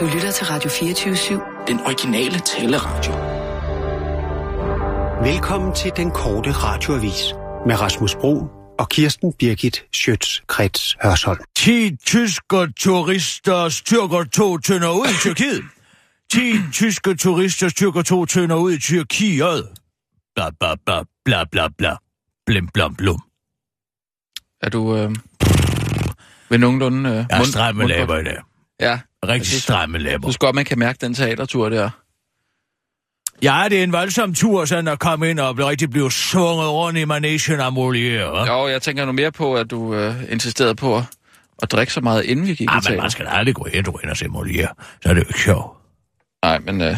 Du lytter til Radio 24-7. Den originale taleradio. Velkommen til den korte radioavis med Rasmus Bro og Kirsten Birgit Schøtz-Krets Hørsholm. 10 tyske turister styrker to tønder ud i Tyrkiet. 10 tyske turister styrker to tønder ud i Tyrkiet. Bla bla bla bla bla bla. Blim blam blum. Er du øh, ved nogenlunde... Øh, Jeg har stramme læber i dag. Ja, Rigtig stramme læber. du skal godt, man kan mærke den teatertur der. Ja, det er en voldsom tur, sådan at komme ind og blive rigtig blive svunget rundt i managen af Molière. Jo, jeg tænker nu mere på, at du øh, insisterede på at, at drikke så meget, inden vi gik i Ah, men teater. man skal da aldrig gå ind, ind og se Molière. Så er det jo ikke sjovt. Nej, men øh, det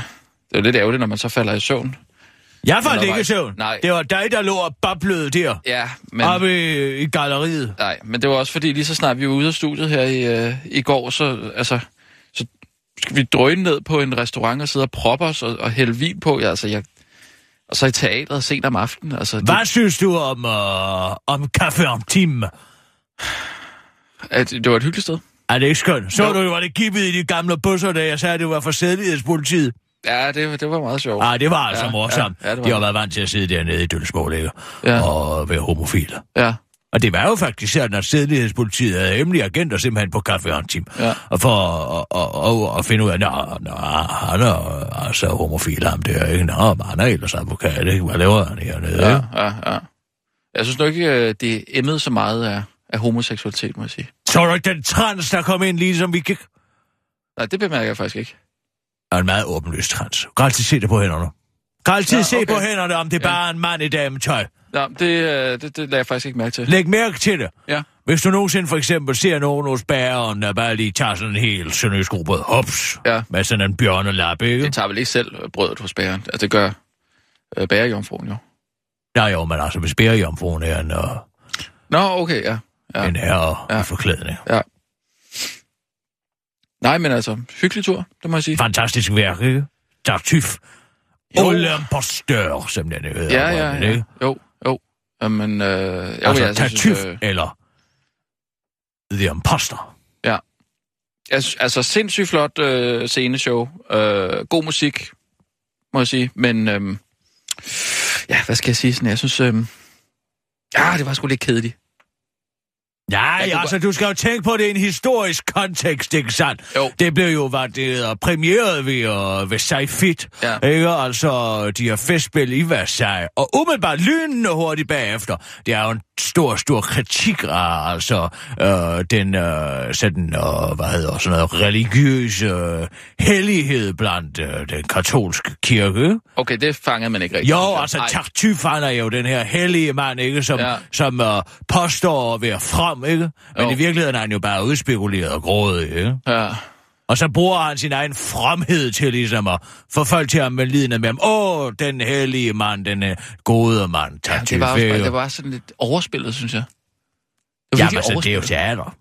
er jo lidt ærgerligt, når man så falder i søvn. Jeg faldt ikke i søvn. Nej. Det var dig, der lå og bablede der. Ja, men... Men... Oppe i, i galleriet. Nej, men det var også fordi, lige så snart vi var ude af studiet her i, øh, i går, så, altså, så skal vi drøne ned på en restaurant og sidde og proppe os og, og hælde vin på. Ja, altså, jeg, og så i teatret sent om aftenen. Altså, det, Hvad synes du om, øh, om Café om Time? at, det var et hyggeligt sted. Er det ikke skønt? Så Jo. du jo, var det givet i de gamle busser, da jeg sagde, at det var for sædlighedspolitiet? Ja, det, det var meget sjovt. Ah, det var altså Ja, ja, morsomt. ja, ja, det var de har været vant til at sidde dernede i ikke? Ja. Og være homofile. Ja, Og det var jo faktisk sådan, at sædlighedspolitiet havde hemmelige agenter simpelthen på Café Antim. Ja. Og for at, at, at, at finde ud af, at han er altså homofil, ham der, ikke? Nå, han er ellers advokat, ikke? Hvad laver han hernede, ja, ja, ja. Jeg synes nok ikke, øh, det emmede så meget af, af homoseksualitet, må jeg sige. Så du ikke den trans, der kom ind lige som vi gik? Nej, det bemærker jeg faktisk ikke. er en meget åbenlyst trans. Kan altid se det på hænderne. Kan altid Ja, ja, se okay. på hænderne, om det Ja. bare er en mand i. Nå, det, øh, det, det lader jeg faktisk ikke mærke til. Læg mærke til det. Ja. Hvis du nogensinde for eksempel ser nogen hos bæren, der bare lige tager sådan en helt sønderjysk rugbrød, hops, Ja. med sådan en bjørnelap, ikke? Det tager vel ikke selv øh, brødet hos bæren. Altså, det gør øh, bærejomfruen jo. Nej, jo, men altså, hvis bærejomfruen er en, uh, Nå, okay, ja. ja. Ja. en herre Ja. ja. forklædning. ja. Nej, men altså, hyggelig tur, det må jeg sige. Fantastisk værk, ikke? Tartuffe. Jo. Og l'imposteur, som den hedder. Ja, ja, ja. ikke? Jo, Jamen, øh, jo, Altså, jeg, synes, Tartuffe øh, eller The Imposter. synes- altså, sindssygt flot øh, sceneshow. Øh, god musik, må jeg sige. Men, øh, ja, hvad skal jeg sige? Sådan, jeg synes, øh, ja, det var sgu lidt kedeligt. Ja, ja, altså, du skal jo tænke på det i en historisk kontekst, ikke sandt? Jo. Det blev jo, hvad det hedder, premieret ved uh, Versailles Fit, Ja. ikke? Altså, de har festspil i Versailles, og umiddelbart lynende hurtigt bagefter. Det er jo en stor, stor kritik af, altså, øh, den, øh, sådan, øh, hvad hedder, sådan noget religiøs øh, hellighed blandt øh, den katolske kirke? Okay, det fangede man ikke rigtigt. Jo, altså Nej. Tartuffe, han er jo den her hellige mand, ikke? Som, Ja. som uh, påstår at være from, ikke? Men Jo. i virkeligheden er han jo bare udspekuleret og grådig, ikke? Ja. Og så bruger han sin egen fromhed til ligesom at få folk til at med lidende med ham. Åh, den hellige mand, den uh, gode mand, Ja, Tartuffe. det var, også, det var sådan lidt overspillet, synes jeg. Det var Jamen, virkelig altså, det er jo teater.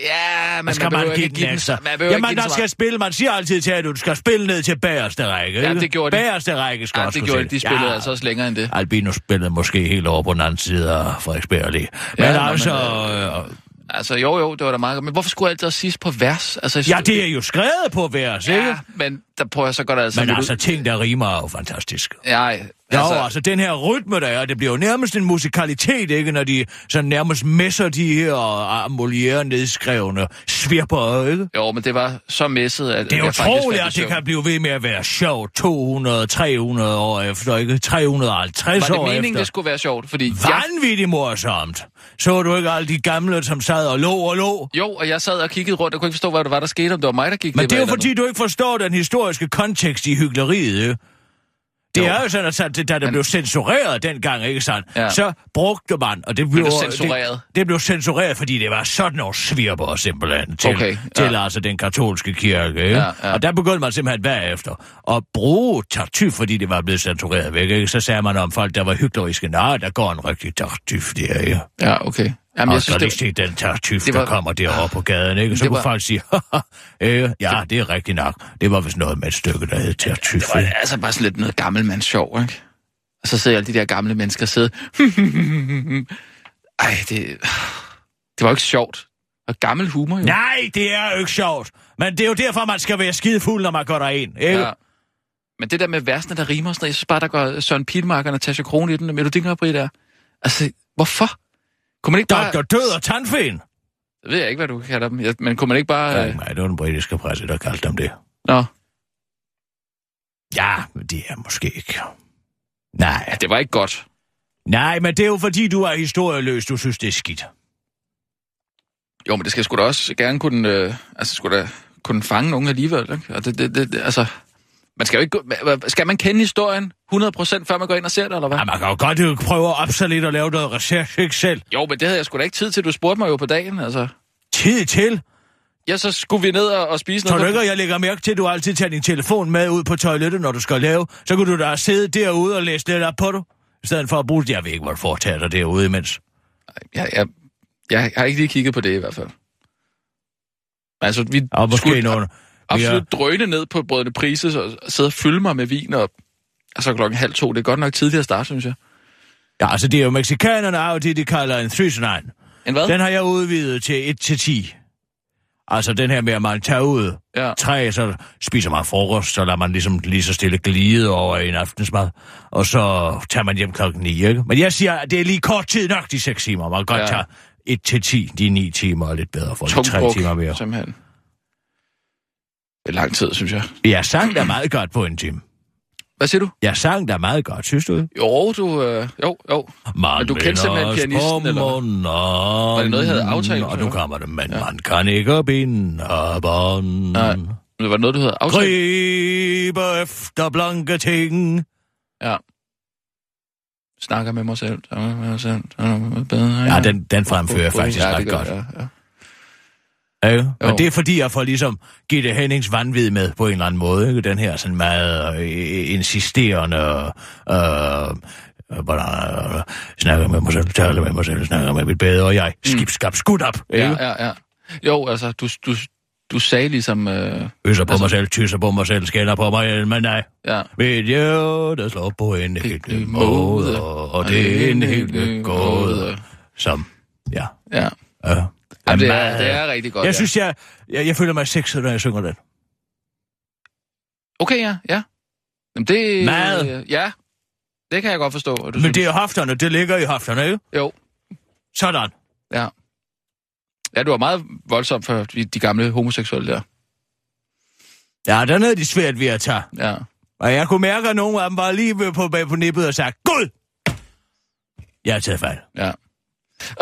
Ja, men skal man man, ikke give den ekstra? så... Man Jamen, ikke give der skal spille, man siger altid til, at du skal spille ned til bagerste række, Ja, ikke? det gjorde de. Bagerste række skal Ja, også det gjorde de. De spillede ja. altså også længere end det. Albino spillede måske helt over på den anden side af Frederiksberg Allé. Men Ja, altså... men, øh, Altså, jo, jo, det var da meget godt. Men hvorfor skulle altid også siges på vers? Altså, Ja, det er jo skrevet på vers, ikke? Ja, men der prøver jeg så godt altså... Men altså, ud- ting, der rimer, er jo fantastisk. Ja, Altså, altså, jo, altså, den her rytme, der er, det bliver jo nærmest en musikalitet, ikke? Når de sådan nærmest messer de her uh, Molière nedskrevne svirper, ikke? jo, men det var så messet, at... Det er utroligt, at det kan blive ved med at være sjovt 200, 300 år efter, ikke? 350 Var det år meningen, efter. det skulle være sjovt? Fordi jeg, Vanvittigt morsomt. Så du ikke alle de gamle, som sad og lå og lå? jo, og jeg sad og kiggede rundt, og kunne ikke forstå, hvad det var, der skete, om det var mig, der gik Men det er jo fordi, du ikke forstår den historiske kontekst i hyggeleriet, ikke? Det Jo. er jo sådan, at da det Men- blev censureret dengang, ikke sandt? Ja. Så brugte man, og det blev, det censureret? Det, det blev censureret, fordi det var sådan nogle svirper simpelthen til, Okay, til ja. altså den katolske kirke, ikke? Ja, ja. Og der begyndte man simpelthen bagefter at bruge tartyf, fordi det var blevet censureret væk, ikke? Så sagde man om folk, der var hykleriske, nej, der går en rigtig tartyf der, ikke? andet. Ja, okay. Jamen, og jeg så synes, lige det, se den tartyf, det der var- kommer derovre på gaden, ikke? Så Det kunne var- folk sige, øh, ja, det er rigtigt nok. Det var vist noget med et stykke, der hed tartyf. det var altså bare sådan lidt noget gammelmands sjov, ikke? Og så sidder alle de der gamle mennesker og sidder... Ej, det... Det var jo ikke sjovt. Og gammel humor, jo. Nej, det er jo ikke sjovt. Men det er jo derfor, man skal være skidefuld, når man går derind. Ikke? Ja. Men det der med versene, der rimer, sådan, noget, jeg synes bare, der går Søren Pilmark og Natasha Krone i den, Grand Prix der. Altså, hvorfor? Kunne man ikke bare... Dr. Død og Tandfen. Jeg ved jeg ikke, hvad du kalder dem, Jeg- men kunne man ikke bare... Ja, Øh... nej, det var den britiske presse, der kaldte dem det. Nå, Ja, men det er måske ikke. Nej, det var ikke godt. nej, men det er jo fordi, du er historieløs, du synes, det er skidt. Jo, men det skal sgu da også gerne kunne, øh, altså, sgu da kunne fange nogen alligevel. Ikke? Og det, det, det, det, altså, man skal jo ikke, skal man kende historien 100% før man går ind og ser det, eller hvad? Ja, man kan jo godt jo prøve at opsætte lidt og lave noget research, ikke selv? Jo, men det havde jeg sgu da ikke tid til. Du spurgte mig jo på dagen, altså. Tid til. Ja, så skulle vi ned og, og spise Tror du noget. ikke, jeg lægger mærke til, at du altid tager din telefon med ud på toilettet, når du skal lave? Så kunne du da sidde derude og læse det der på du. I stedet for at bruge det. Jeg ved ikke, hvor du foretager dig derude imens. Jeg, jeg, jeg har ikke lige kigget på det i hvert fald. Altså, vi Og måske skulle nogle... absolut drøne ned på brødende priser og sidde og fylde mig med vin, og, og så klokken halv to. Det er godt nok tidligt at starte, synes jeg. Ja, altså det er jo mexikanerne, er jo det, de kalder en threesenine. En hvad? Den har jeg udvidet til 1 til 10. Altså den her med, at man tager ud Ja. tre, så spiser man frokost, så lader man ligesom lige så stille glide over en aftensmad, og så tager man hjem klokken 9, ikke? Men jeg siger, at det er lige kort tid nok, de 6 timer. Man kan godt Ja. tage 1 til 10, de 9 timer er lidt bedre for de Tung 3 druk, timer mere. simpelthen. Lang tid, synes jeg. Jeg sang da meget godt på en time. Hvad siger du? Jeg sang da meget godt, synes du? Jo, du... Øh, jo, jo. Man Men du kendte simpelthen pianisten, eller hvad? Var det noget, I havde aftalt, Og nu kommer det, men Ja. man kan ikke binde bånd. Nej. Det var noget, du havde aftalt. Griber efter blanke ting. Ja. Snakker med mig selv. Med mig selv. med mig bedre. Ja, den, den fremfører jeg faktisk ja, ret godt. jeg, Ja, ja. Ja, Jo. men det er fordi, jeg får ligesom Gitte Hennings vanvid med på en eller anden måde. Ikke? Den her sådan meget øh, insisterende... Øh, øh, hvordan, øh, snakker med mig selv, taler med mig selv, snakker med mit bedre, og jeg skib, skab, skud op. Ja, ikke? ja, ja. Jo, altså, du, du, du sagde ligesom... Øh, Øser på Altså- mig selv, tysser på mig selv, skælder på mig, men nej. ja. Mit hjerte slår på en helt ny måde, og det er en helt ny gåde, som... Ja, Ja. ja. Jamen, det, er, meget- det er rigtig godt, Jeg ja. synes, jeg, jeg, jeg føler mig sexet, når jeg synger den. Okay, ja, ja. Jamen, det... Meget. Ja, det kan jeg godt forstå. Du Men det er synes. hofterne, det ligger i hofterne, ikke? Jo, Sådan. ja. Ja, du var meget voldsom for de, gamle homoseksuelle der. Ja, den havde de svært ved at tage. Ja. Og jeg kunne mærke, at nogle af dem var lige på, bag på nippet og sagde, Gud! Jeg har taget fejl. Ja.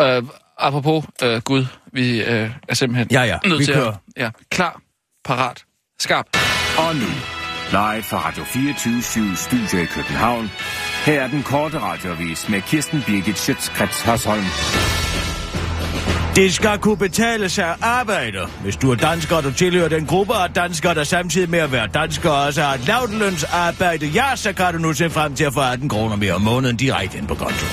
Øh, apropos øh, Gud, vi øh, er simpelthen Ja, ja, nødt vi til kører. at... Ja, klar, parat, skarp. Og nu, live fra Radio 24 Studio i København. Her er den korte radiovis med Kirsten Birgit Schøtzgrads Hasholm. Det skal kunne betale sig at arbejde. Hvis du er dansker, og du tilhører den gruppe af danskere, der samtidig med at være dansker også har et lavt lønsarbejde, ja, så kan du nu se frem til at få 18 kroner mere om måneden direkte ind på konto.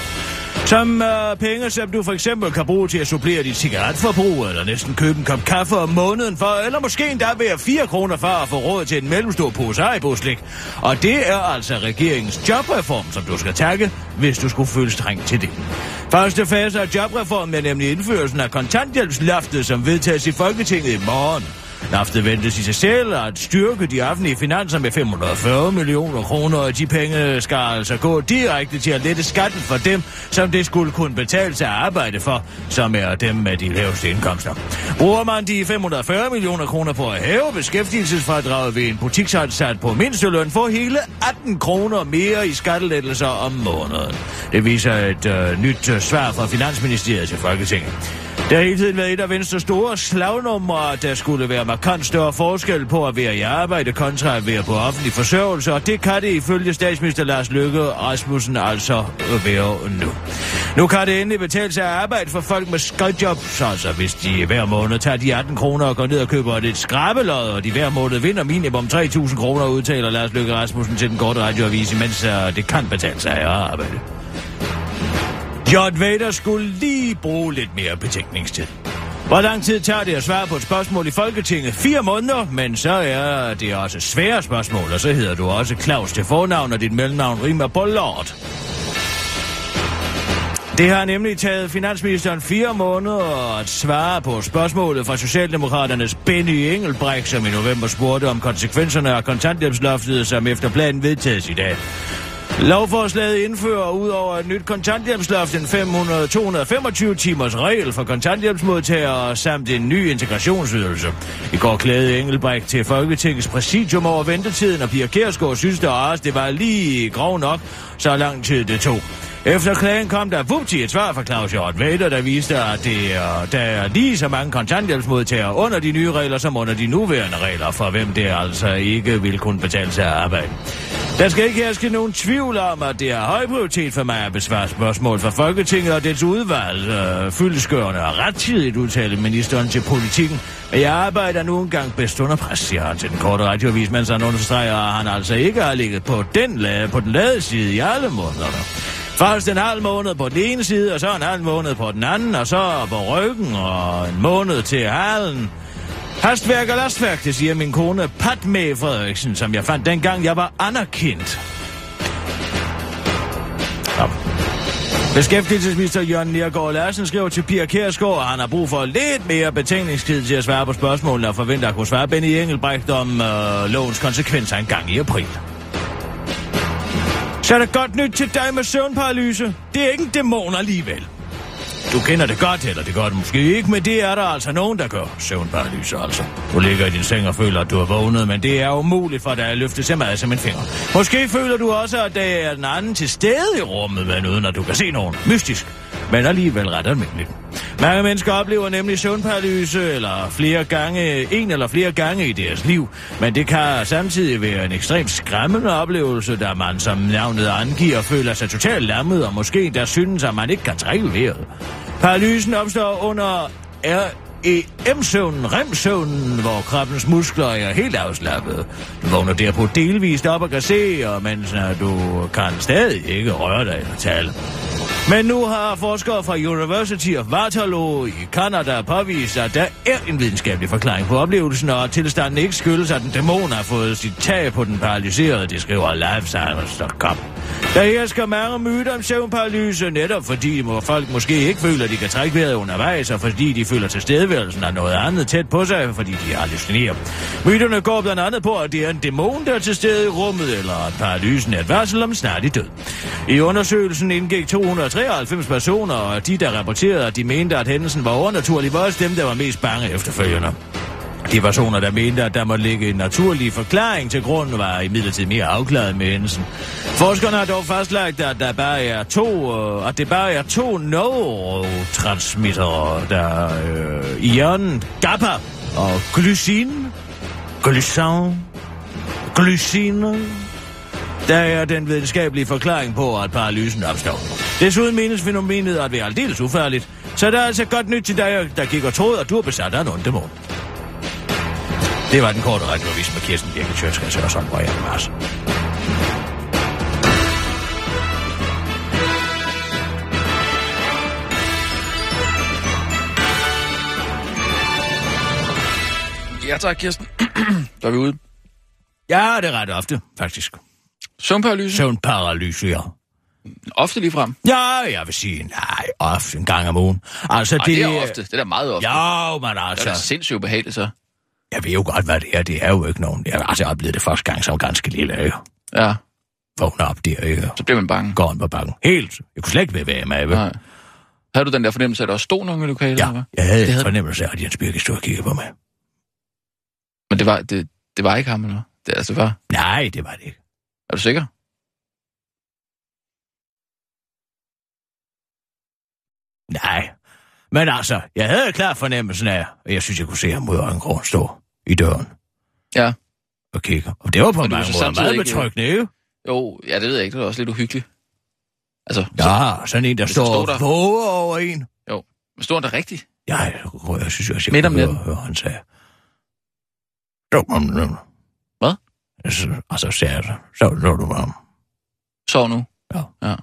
Som øh, penge, som du for eksempel kan bruge til at supplere dit cigaretforbrug, eller næsten købe en kop kaffe om måneden for, eller måske endda være 4 kroner for at få råd til en mellemstor pose Haribo-slik. Og det er altså regeringens jobreform, som du skal takke, hvis du skulle føle strengt til det. Første fase af jobreformen er nemlig indførelsen af kontanthjælpsloftet, som vedtages i Folketinget i morgen. Loftet ventes i sig selv at styrke de offentlige finanser med 540 millioner kroner, og de penge skal altså gå direkte til at lette skatten for dem, som det skulle kunne betale sig at arbejde for, som er dem med de laveste indkomster. Bruger man de 540 millioner kroner på at hæve beskæftigelsesfradraget ved en butiksansat på mindsteløn, får hele 18 kroner mere i skattelettelser om måneden. Det viser et øh, nyt øh, svar fra Finansministeriet til Folketinget. Det har hele tiden været et af Venstres store slagnumre, at der skulle være markant større forskel på at være i arbejde kontra at være på offentlig forsørgelse, og det kan det ifølge statsminister Lars Løkke Rasmussen altså være nu. Nu kan det endelig betale sig at arbejde for folk med skøjjobs, altså hvis de hver måned tager de 18 kroner og går ned og køber et skrabelod, og de hver måned vinder minimum 3.000 kroner, udtaler Lars Løkke Rasmussen til den korte radioavis, imens uh, det kan betale sig at arbejde. John Vader skulle lige bruge lidt mere betænkningstid. Hvor lang tid tager det at svare på et spørgsmål i Folketinget? Fire måneder, men så er det også svære spørgsmål, og så hedder du også Claus til fornavn, og dit mellemnavn rimer på Lord. Det har nemlig taget finansministeren fire måneder at svare på spørgsmålet fra Socialdemokraternes Benny Engelbrecht, som i november spurgte om konsekvenserne af kontanthjælpsloftet, som efter planen vedtages i dag. Lovforslaget indfører ud over et nyt kontanthjælpsloft en 500-225 timers regel for kontanthjælpsmodtagere samt en ny integrationsydelse. I går klædede Engelbrecht til Folketingets præsidium over ventetiden, og Pia Kjærsgaard synes der også, det var lige grov nok, så lang tid det tog. Efter klagen kom der vupti et svar fra Claus Hjort Vader, der viste, at det er, der er lige så mange kontanthjælpsmodtagere under de nye regler, som under de nuværende regler, for hvem det altså ikke vil kunne betale sig at arbejde. Der skal ikke herske nogen tvivl om, at det er høj prioritet for mig at besvare spørgsmål fra Folketinget og dets udvalg. Øh, fyldeskørende og rettidigt udtalte ministeren til politikken. Men jeg arbejder nu engang bedst under pres, siger han til den korte radioavis, mens han understreger, at han altså ikke har ligget på den, lade, på den lade side i alle måneder. Først en halv måned på den ene side, og så en halv måned på den anden, og så på ryggen, og en måned til halen. Hastværk og lastværk, det siger min kone Padme Frederiksen, som jeg fandt dengang, jeg var anerkendt. Ja. Beskæftigelsesminister Jørgen Niergaard Larsen skriver til Pia Kærsgaard, at han har brug for lidt mere betænkningstid til at svare på spørgsmålene og forventer at kunne svare Benny Engelbrecht om øh, lovens konsekvenser en gang i april. Så er der godt nyt til dig med søvnparalyse. Det er ikke en dæmon alligevel. Du kender det godt, eller det gør det måske ikke, men det er der altså nogen, der gør. Søvnparalyse altså. Du ligger i din seng og føler, at du er vågnet, men det er umuligt for dig at løfte så meget som en finger. Måske føler du også, at der er den anden til stede i rummet, men uden at du kan se nogen. Mystisk, men alligevel ret almindeligt. Mange mennesker oplever nemlig søvnparalyse eller flere gange, en eller flere gange i deres liv, men det kan samtidig være en ekstremt skræmmende oplevelse, da man som navnet angiver føler sig totalt lammet og måske der synes, at man ikke kan trække vejret. Paralysen opstår under REM-søvnen, REM-søvnen, hvor kroppens muskler er helt afslappet. Du vågner derpå delvist op og kan se, og mens øh, du kan stadig ikke røre dig eller tale. Men nu har forskere fra University of Waterloo i Canada påvist, at der er en videnskabelig forklaring på oplevelsen, og at tilstanden ikke skyldes, at en dæmon har fået sit tag på den paralyserede, det skriver lifescience.com. Der hersker mange myter om søvnparalyse, netop fordi må folk måske ikke føler, at de kan trække vejret undervejs, og fordi de føler tilstedeværelsen af noget andet tæt på sig, fordi de hallucinerer. Myterne går blandt andet på, at det er en dæmon, der er til stede i rummet, eller at paralysen er et varsel om snarlig død. I undersøgelsen indgik 293 personer, og de, der rapporterede, at de mente, at hændelsen var overnaturlig, var også dem, der var mest bange efterfølgende. De personer, der mente, at der måtte ligge en naturlig forklaring til grunden, var imidlertid mere afklaret med hændelsen. Forskerne har dog fastlagt, at, der bare er to, øh, at det bare er to neurotransmittere, der øh, ion GABA og glycin, glycin, glycine, der er den videnskabelige forklaring på, at paralysen opstår. Desuden menes fænomenet at være aldeles ufærdigt, så der er altså godt nyt til dig, der gik og troede, at du er besat af en ond dæmon. Det var den korte radioavis med Kirsten Birke Tjørskreds og sådan, hvor jeg Mars. Ja tak, Kirsten. Så er vi ude. Ja, det er ret ofte, faktisk. Søvnparalyse? Søvnparalyse, ja. Ofte lige frem. Ja, jeg vil sige, nej, ofte en gang om ugen. Altså, Ej, det, det er ofte. Det er da meget ofte. Ja, men Det er altså, da sindssygt ubehageligt, så. jeg ved jo godt, hvad det er. Det er jo ikke nogen. Jeg, altså, jeg har oplevet det første gang som ganske lille, ikke? Ja, Vågner op der, ikke? så bliver man bange. Går på bakken. Helt. Jeg kunne slet ikke bevæge mig, vel? Nej. Havde du den der fornemmelse, at der stod nogen i lokalet? Ja, eller jeg havde Det havde- fornemmelse af, at Jens Birke stod og kiggede på mig. Men det var, det, det var ikke ham, eller? Det, altså, det var... Nej, det var det ikke. Er du sikker? Nej. Men altså, jeg havde klart fornemmelsen af, at jeg synes, jeg kunne se ham ud af en grund stå i døren. Ja. Og kigge. Og det var på du mange så måder meget ikke- betryggende, ikke? Jo, ja, det ved jeg ikke. Det var også lidt uhyggeligt. Altså, så, Ja, sådan en, der står og der- våger over en. men stod han der rigtigt? Ja, jeg, jeg synes også, jeg Midt om kunne høre, høre, han sagde. Så. Hvad? Så, og så jeg, så, så, så du varm. Sov nu? Ja. Ja.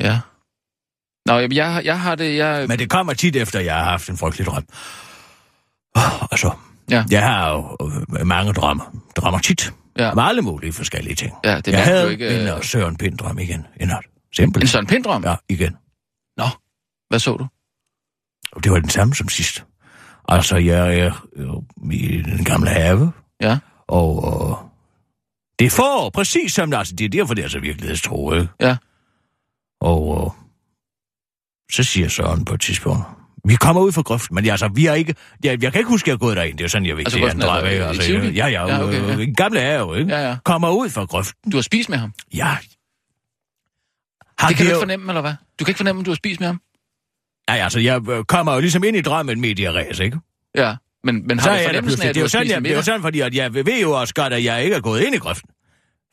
Ja. Nå, jamen, jeg, jeg har det... Jeg, Men det kommer tit efter, jeg har haft en frygtelig drøm. Oh, altså, Ja. jeg har jo øh, mange drømme. Drømmer tit. Ja. Om alle mulige forskellige ting. ja, det jeg havde ikke... en uh, Søren Pind drøm igen i nat. Simpelthen. En Søren Pind-drøm? Ja, igen. Nå, hvad så du? Og det var den samme som sidst. Altså, jeg er i den gamle have, Ja, og øh, det for, præcis som altså, det er derfor, det er så virkelighedstro, ikke? ja. Og øh, så siger Søren på et tidspunkt, vi kommer ud fra grøften, men altså, vi har ikke... Jeg, jeg kan ikke huske, at jeg er gået derind. Det er jo sådan, jeg ved Altså, det er er i Altså, ja, ja, Ja, okay, okay, ja. gamle have, ikke? Ja, ja. Kommer ud fra grøften. Du har spist med ham? Ja. Har Det kan du jo- ikke fornemme, eller hvad? Du kan ikke fornemme, om du har spist med ham? Nej, altså, jeg øh, kommer jo ligesom ind i drømmen i ræs, ikke? Ja, men, men har du er fornemmelsen af, at Det du er jo sådan, jeg, det er jo sådan, fordi at jeg ved jo også godt, at jeg ikke er gået ind i grøften.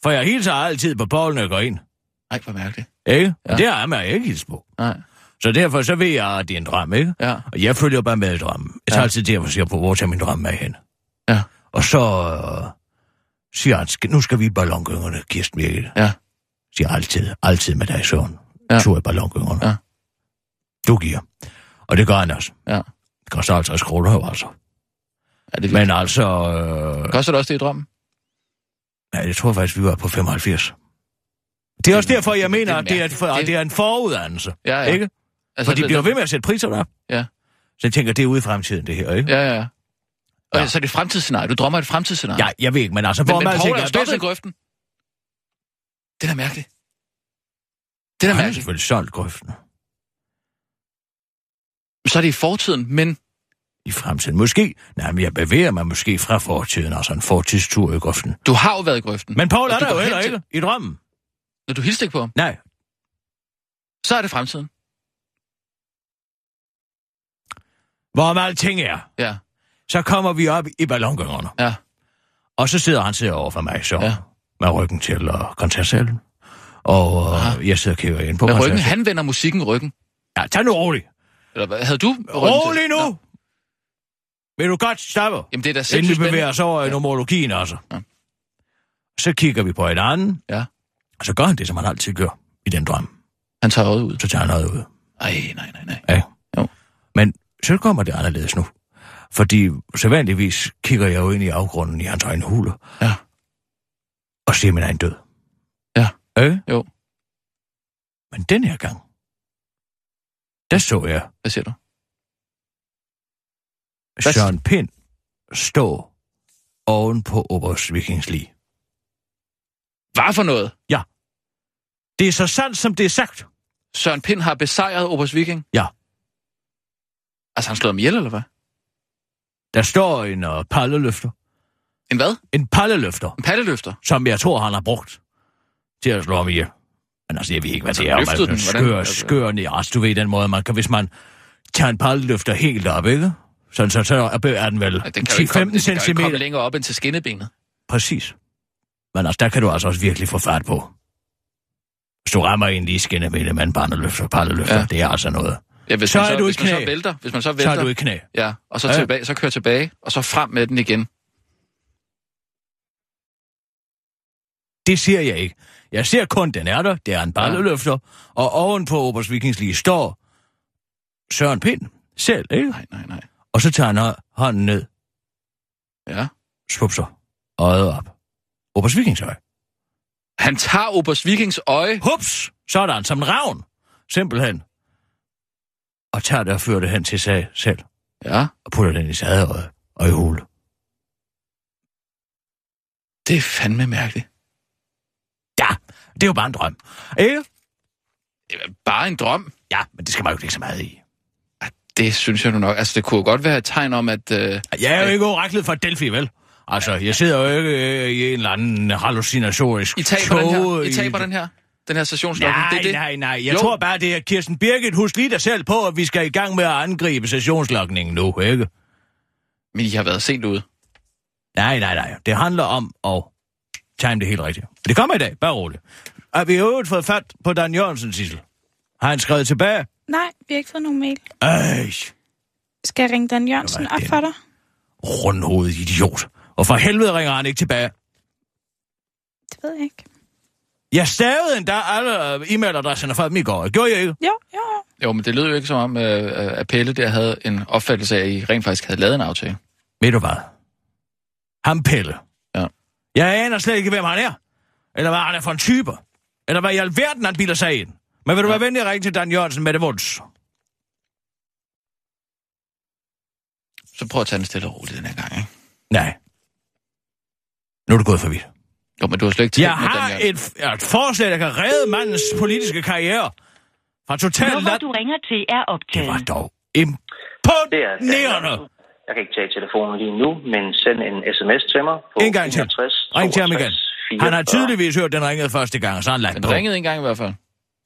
For jeg hilser altid på når jeg går ind. Nej, hvor mærkeligt. Ikke? Ja. Og det har man ikke hilst på. Nej, Så derfor så ved jeg, at det er en drøm, ikke? ja. Og jeg følger bare med i drømmen. Jeg tager Ja. altid det, og siger på, hvor tager min drøm med hen. Ja. Og så øh, siger han, "Skal- nu skal vi i ballongyngerne, Kirsten Birgit. Ja. Siger altid, altid med dig, Søren. Ja. Ja. Tur i ballongyngerne. Ja. Du giver. Og det gør han også. Ja. Det koster 50 kroner jo altså. Er det Men altså, øh, Koster det også det i drømmen? nej, jeg tror faktisk, vi var på 75. Det er også derfor, jeg mener, det er at det er, for, mærkeligt. det er en foruddannelse. Ja, ja. Ikke? Altså, For de det- bliver ved med at sætte priser op. Ja. Så jeg tænker, det er ude i fremtiden, det her, ikke? Ja, ja. Og Ja. så er det et fremtidsscenarie. Du drømmer et fremtidsscenarie. Ja, jeg ved ikke, men altså, men, hvor men man Paul er stoppet i grøften. Det er mærkeligt. Det er da Han er mærkeligt. selvfølgelig solgt grøften Så er det i fortiden, men i fremtiden. Måske, nej, men jeg bevæger mig måske fra fortiden, altså en fortidstur i grøften. du har jo været i grøften. Men Paul er der jo heller til- ikke i drømmen. Når du hilste ikke på ham, Nej, så er det fremtiden. hvor alting er, Ja, så kommer vi op i ballongøngerne. ja. Og så sidder han sidder over for mig, så Ja. med ryggen til uh, koncertsalen. Og uh, jeg sidder og kigger ind på Med ryggen, han vender musikken ryggen. Ja, tag nu roligt. Eller hvad? Havde du? Rolig nu! Nå. Vil du godt stoppe? Jamen, det er da Inden vi sindssygt bevæger os over i Ja. numerologien, altså. Ja. Så kigger vi på hinanden, Ja. Og så gør han det, som han altid gør i den drøm. Han tager øjet ud. Så tager han noget ud. Ej, nej, nej, nej. Ja. Jo. Men så kommer det anderledes nu. Fordi sædvanligvis kigger jeg jo ind i afgrunden i hans egen hule. Ja. Og ser min egen død. Ja. Øh? Jo. Men den her gang, der så jeg Hvad siger du? Søren Pind stå oven på Oberst Vikingslig. Hvad for noget? Det er så sandt, som det er sagt. Søren Pind har besejret Oberst Viking? Ja. Altså, han slået ham ihjel, eller hvad? Der står en uh, palleløfter. En hvad? En palleløfter, En patteløfter? som jeg tror, han har brugt til at slå ham ihjel. Men altså, jeg ved ikke, hvad Altså, det er. Man den? skør, Hvordan? Altså- skør ned. Altså, du ved den måde, man kan, hvis man tager en palleløfter helt op, ikke? Så, så, så er den vel Ja, den kan jo ikke komme, 10-15 den kan jo ikke komme cm. længere op end til skinnebenet. Præcis. Men altså, der kan du altså også virkelig få fart på. Hvis du rammer en lige skinne med en palleløfter, palleløfter, Ja. ja. det er altså noget. Ja, hvis Så man er du i hvis man så knæ. vælter, hvis man så Så vælter, er du i knæ. ja, og så, Ja. tilbage, så kører tilbage, og så frem med den igen. Det siger jeg ikke. Jeg ser kun, den er der. Det er en balleløfter. Og ovenpå Oberst Vikingslige står Søren Pind selv, ikke? Nej, nej, nej. Og så tager han hå- hånden ned, Ja. svupser øjet op. Oberst Vikingsøj. Han tager Oberst Vikings øje. Hups! Sådan, som en ravn. Simpelthen. Og tager det og fører det hen til sig selv. Ja, Og putter den i sadeøjet og i hule. det er fandme mærkeligt. Ja, det er jo bare en drøm. Ikke? Det bare en drøm. Ja, men det skal man jo ikke så meget i. Det synes jeg nu nok. Altså, det kunne godt være et tegn om, at... Øh, Jeg er jo ikke oraklet fra Delphi, vel? Altså, jeg sidder jo ikke øh, i en eller anden hallucinatorisk I taber den her. I taber den her. Den her stationslokken. Nej, det er det. nej, nej. Jeg Jo. tror bare, det er Kirsten Birgit. Husk lige dig selv på, at vi skal i gang med at angribe sessionslokningen nu, ikke? Men I har været sent ude. Nej, nej, nej. Det handler om at time det helt rigtigt. Det kommer i dag. Bare roligt. Har vi jo fået fat på Dan Jørgensen, Sissel? Har han skrevet tilbage? Nej, vi har ikke fået nogen mail. Ej, Skal jeg ringe Dan Jørgensen op for dig? rundhovedet idiot. Og for helvede ringer han ikke tilbage. Det ved jeg ikke. Jeg stavede endda alle øh, e-mailadresserne fra dem i går. Gjorde jeg ikke? Jo, jo, jo. Jo, men det lød jo ikke som om, øh, at Pelle der havde en opfattelse af, at I rent faktisk havde lavet en aftale. Ved du hvad? Ham Pelle. Ja. Jeg aner slet ikke, hvem han er. Eller hvad han er for en type. Eller hvad i alverden han bilder sig ind. Men vil du være venlig at ringe til Dan Jørgensen med det vunds? Så prøv at tage den stille og roligt den her gang, ikke? Nej. Nu er du gået for vidt. Jo, men du har slet ikke Jeg med har Daniel. et, et forslag, der kan redde mandens politiske karriere. Fra total Nummer, lat... du ringer til, er Det optaget. var dog Det er imponerende. Jeg kan ikke tage telefonen lige nu, men send en sms til mig på En gang til. 61 Ring til ham igen. 62 Han har 44. tydeligvis hørt, den ringede første gang, så han lagt Den på. ringede en gang i hvert fald.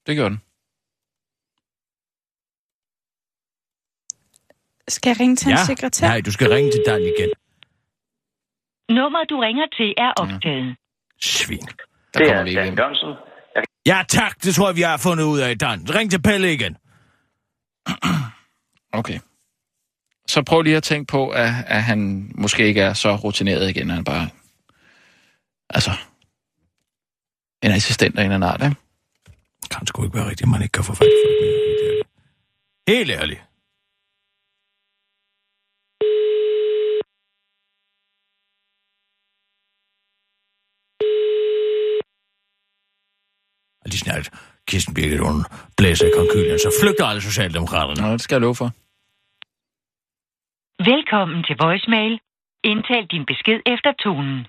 Det gjorde den. Skal jeg ringe til Ja, en sekretær? nej, du skal ringe til Dan igen. Nummer, du ringer til, er optaget. Svin. Der Det kommer er vi Dan. Jørgensen. Jeg Ja, tak. Det tror jeg, vi har fundet ud af, Dan. Ring til Pelle igen. Okay. Så prøv lige at tænke på, at, at han måske ikke er så rutineret igen. Han bare... Altså... En assistent af en eller anden art, ikke? Det kan sgu ikke være rigtigt, at man ikke kan få fat i mere. Helt ærligt. Lige snart Kirsten Birgit, hun blæser i konkylen, så flygter alle socialdemokraterne. Nå, det skal jeg love for. Velkommen til voicemail. Indtal din besked efter tonen.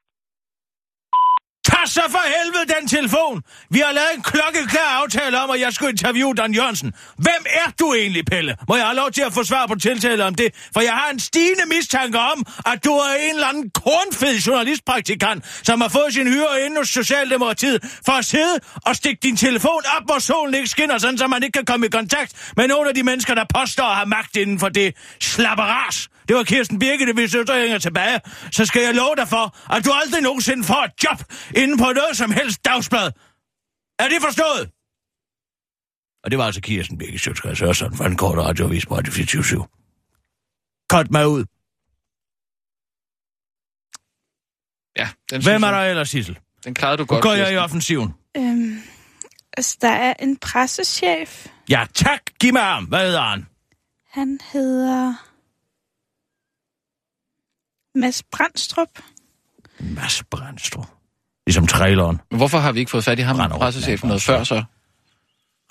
Tag så for helvede den telefon! Vi har lavet en klokkeklar aftale om, at jeg skulle interviewe Dan Jørgensen. Hvem er du egentlig, Pelle? Må jeg have lov til at få svar på tiltale om det? For jeg har en stigende mistanke om, at du er en eller anden kornfed journalistpraktikant, som har fået sin hyre inde hos Socialdemokratiet for at sidde og stikke din telefon op, hvor solen ikke skinner, sådan så man ikke kan komme i kontakt med nogle af de mennesker, der påstår at have magt inden for det slapperas. Det var Kirsten Birgit, hvis du ringer tilbage, så skal jeg love dig for, at du aldrig nogensinde får et job inden på noget som helst dagsblad. Er det forstået? Og det var altså Kirsten Birgit Sjøtskreds Hørsson fra den korte radioavis på Radio 24 Cut mig ud. Ja, den, Hvem er jeg- der ellers, Sissel? Den klarede du Nu godt. går jeg i offensiven. Øhm, altså, der er en pressechef. Ja, tak. Giv mig ham. Hvad hedder han? Han hedder... Mads Brandstrup. Mads Brandstrup. Ligesom traileren. Hvorfor har vi ikke fået fat i ham, pressechefen, noget før så?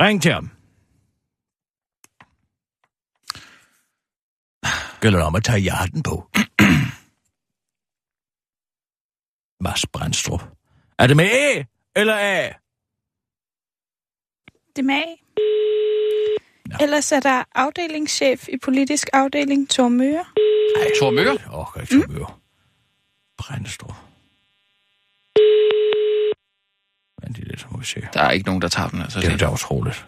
Ring til ham. Gælder det om at tage hjerten på. Mads Brandstrup. Er det med E eller A? Det er med A. Ellers er der afdelingschef i politisk afdeling, Thor Møre. Thor Møger? Jeg orker ikke mm. Brandstrup. Men det er lidt, så må vi se. Der er ikke nogen, der tager den, altså. Det er da utroligt.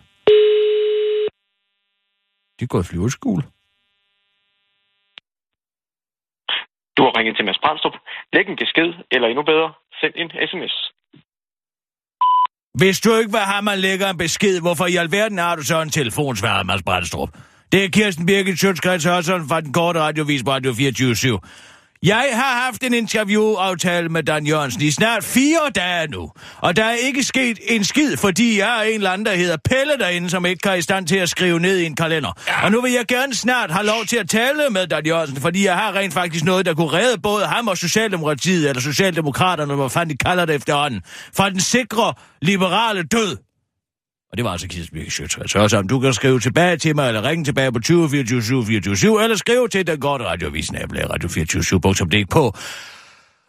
De er gået i flyveskole. Du har ringet til Mads Brandstrup. Læg en besked, eller endnu bedre, send en sms. Hvis du ikke vil have, man lægger en besked, hvorfor i alverden har du så en telefonsvarer, Mads Brandstrup? Det er Kirsten Birgit Sjøtskreds Hørsson fra den korte radiovis på Radio 24 jeg har haft en interviewaftale med Dan Jørgensen i snart fire dage nu, og der er ikke sket en skid, fordi jeg er en eller anden, der hedder Pelle derinde, som ikke er i stand til at skrive ned i en kalender. Ja. Og nu vil jeg gerne snart have lov til at tale med Dan Jørgensen, fordi jeg har rent faktisk noget, der kunne redde både ham og Socialdemokratiet, eller Socialdemokraterne, hvad fanden de kalder det efterhånden, fra den sikre, liberale død. Og det var altså Kirsten Sjøtskreds. Så om du kan skrive tilbage til mig, eller ringe tilbage på 20 24 7 24 eller skrive til den korte radiovis, nabelag radio 24 7.dk.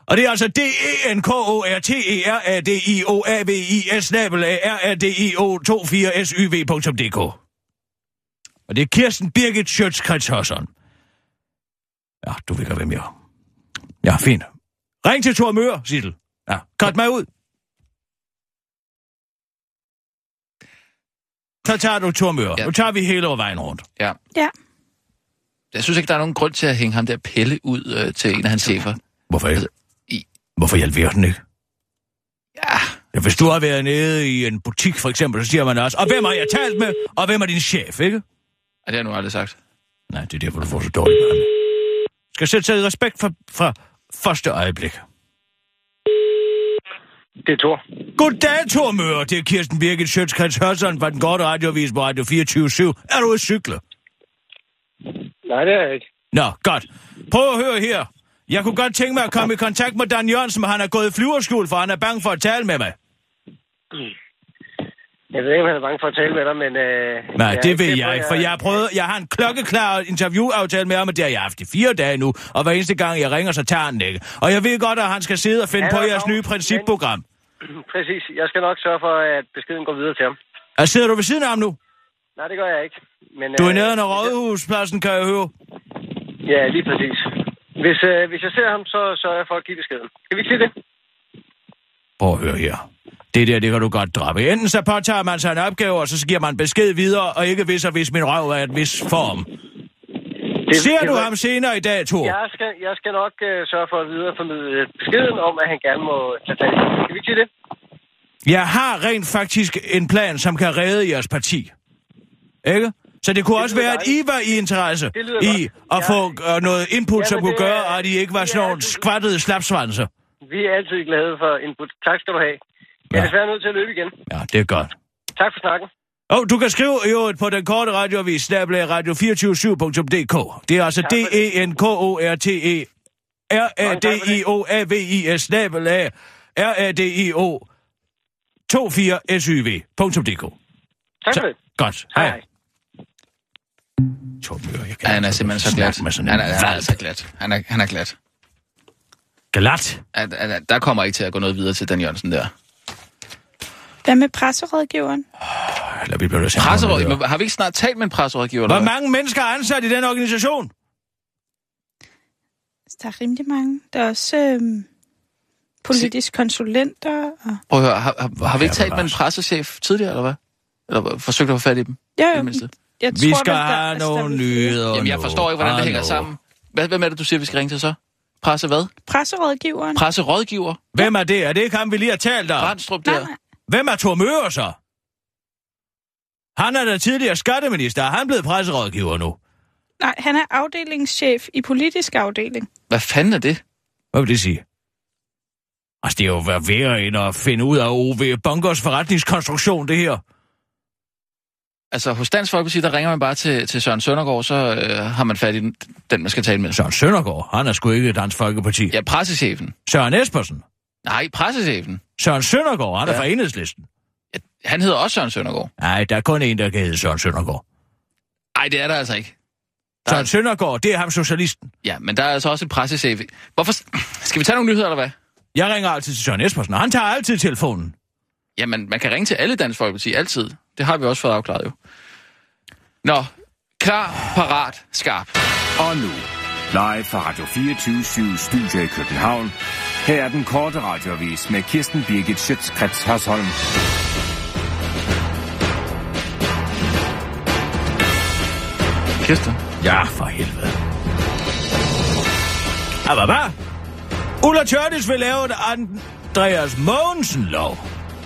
Og det er altså d n k o r e d i o a v i s nabelag r a d i o 24 s y v.dk. Og det er Kirsten Birgit Sjøtskreds Hørsson. Ja, du godt, hvem jeg er. Ja, fint. Ring til Thor Mør, Sissel. Ja, cut mig ud. Så tager du Tormør. Ja. Ja. Nu tager vi hele vejen rundt. Ja. Ja. Jeg synes ikke, der er nogen grund til at hænge ham der Pelle ud øh, til en af hans chefer. Hvorfor ikke? Altså, i- Hvorfor i alverden ikke? Ja, Ja, hvis du har været nede i en butik, for eksempel, så siger man også, og hvem har jeg talt med, og hvem er din chef, ikke? det har jeg nu aldrig sagt. Nej, det er derfor, du får så dårligt med ham. Skal sætte sig i respekt for, fra første øjeblik. Det er Thor. Goddag, Tormør. Det er Kirsten Birgit Sjøtskreds Hørsson fra den korte radiovis på Radio 24 Er du ude at cykle? Nej, det er jeg ikke. Nå, godt. Prøv at høre her. Jeg kunne godt tænke mig at komme i kontakt med Dan Jørgensen, men han er gået i flyverskole, for han er bange for at tale med mig. Jeg ved ikke, om han er bange for at tale med dig, men... Øh, Nej, jeg det ved sikker jeg ikke, for jeg har prøvet, jeg har en klokkeklar interviewaftale med ham, og det har jeg haft i fire dage nu, og hver eneste gang jeg ringer, så tager han det ikke. Og jeg ved godt, at han skal sidde og finde Han på er jeres nye principprogram. Præcis. Jeg skal nok sørge for, at beskeden går videre til ham. Og sidder du ved siden af ham nu? Nej, det gør jeg ikke. Men, Du er øh, nede af rådhuspladsen, kan jeg høre. Ja, lige præcis. Hvis, øh, hvis jeg ser ham, så sørger jeg for at give beskeden. Skal vi ikke sige det? Prøv at høre her. Det der, det kan du godt droppe. Enten så påtager man sig en opgave, og så giver man besked videre, og ikke hvis og hvis min røv er et vis form. det Ser det du var- ham senere i dag, Thor? Jeg skal, jeg skal nok øh, sørge for at videreformidle beskeden om, at han gerne må tage det. Skal vi ikke sige det? Jeg har rent faktisk en plan, som kan redde jeres parti. Ikke? Så det kunne Det også være, at I var i interesse Det i godt. at Ja. få øh, noget input, Ja, som kunne det er- gøre, at I ikke var det sådan nogle skvattede slapsvanser. Vi er altid glade for input. Tak skal du have. Jeg er desværre nødt til at løbe igen. Ja, det er godt. Tak for snakken. Og du kan skrive i øvrigt på den korte radioavis, snabelag radio247.dk. Det er altså. D-E-N-K-O-R-T-E R-A-D-I-O-A-V-I-S, snabelag R-A-D-I-O 24syv.dk. Tak for det. Godt. Hej. Hej. Torbjørn, jeg kan Han er simpelthen så glat. Med sådan Han en er, han er altså glat. Han er, han er glat. Glat? At, at, at, der kommer ikke til at gå noget videre til Dan Jørgensen der. Hvad med presserådgiveren? Eller vi bliver Presseråd, men har vi ikke snart talt med en presserådgiver? Hvor mange mennesker er ansat i den organisation? Der er rimelig mange. Der er også øhm, politisk konsulenter. Og... Prøv at høre, har, har, har vi ikke Ja, talt med en pressechef tidligere, eller hvad? Eller forsøgt at få fat i dem? I jo, det jeg Vi tror, skal der, der, have altså, nogle er nyheder Jamen, jeg forstår ikke, hvordan det hænger sammen. Hvad, hvem er det, du siger, vi skal ringe til så? Presse hvad? Presserådgiveren. Presserådgiver? Hvem er det? Er det ikke ham, vi lige har talt om? Brandstrup Nej, der? nej. Hvem er Thor Møger så? Han er da tidligere skatteminister. Er han blevet presserådgiver nu? nej, han er afdelingschef i politisk afdeling. Hvad fanden er det? Hvad vil det sige? Altså, det er jo været værre end at finde ud af OV Bunkers forretningskonstruktion, det her. Altså, hos Dansk Folkeparti, der ringer man bare til, til Søren Søndergaard, så øh, har man fat i den, den, man skal tale med. Søren Søndergaard, han er sgu ikke Dansk Folkeparti. Ja, pressechefen. Søren Espersen. Nej, pressechefen. Søren Søndergaard, han er Ja. fra enhedslisten. Ja, han hedder også Søren Søndergaard. Nej, der er kun en, der kan hedde Søren Søndergaard. Nej, det er der altså ikke. Der Søren er, Søndergaard, det er ham socialisten. ja, men der er altså også en pressechef. Hvorfor... Skal vi tage nogle nyheder, eller hvad? Jeg ringer altid til Søren Espersen, og han tager altid telefonen. Jamen, man kan ringe til alle Dansk Folkeparti, altid. Det har vi også fået afklaret jo. Nå, klar, parat, skarp. Og nu, live fra Radio 24 Studio i København. Her er den korte radiovis med Kirsten Birgit Schøtzgrads Hasholm. Kirsten. Ja, for helvede. Aber hvad? Ulla Tørnes vil lave et Andreas Mogensen-lov.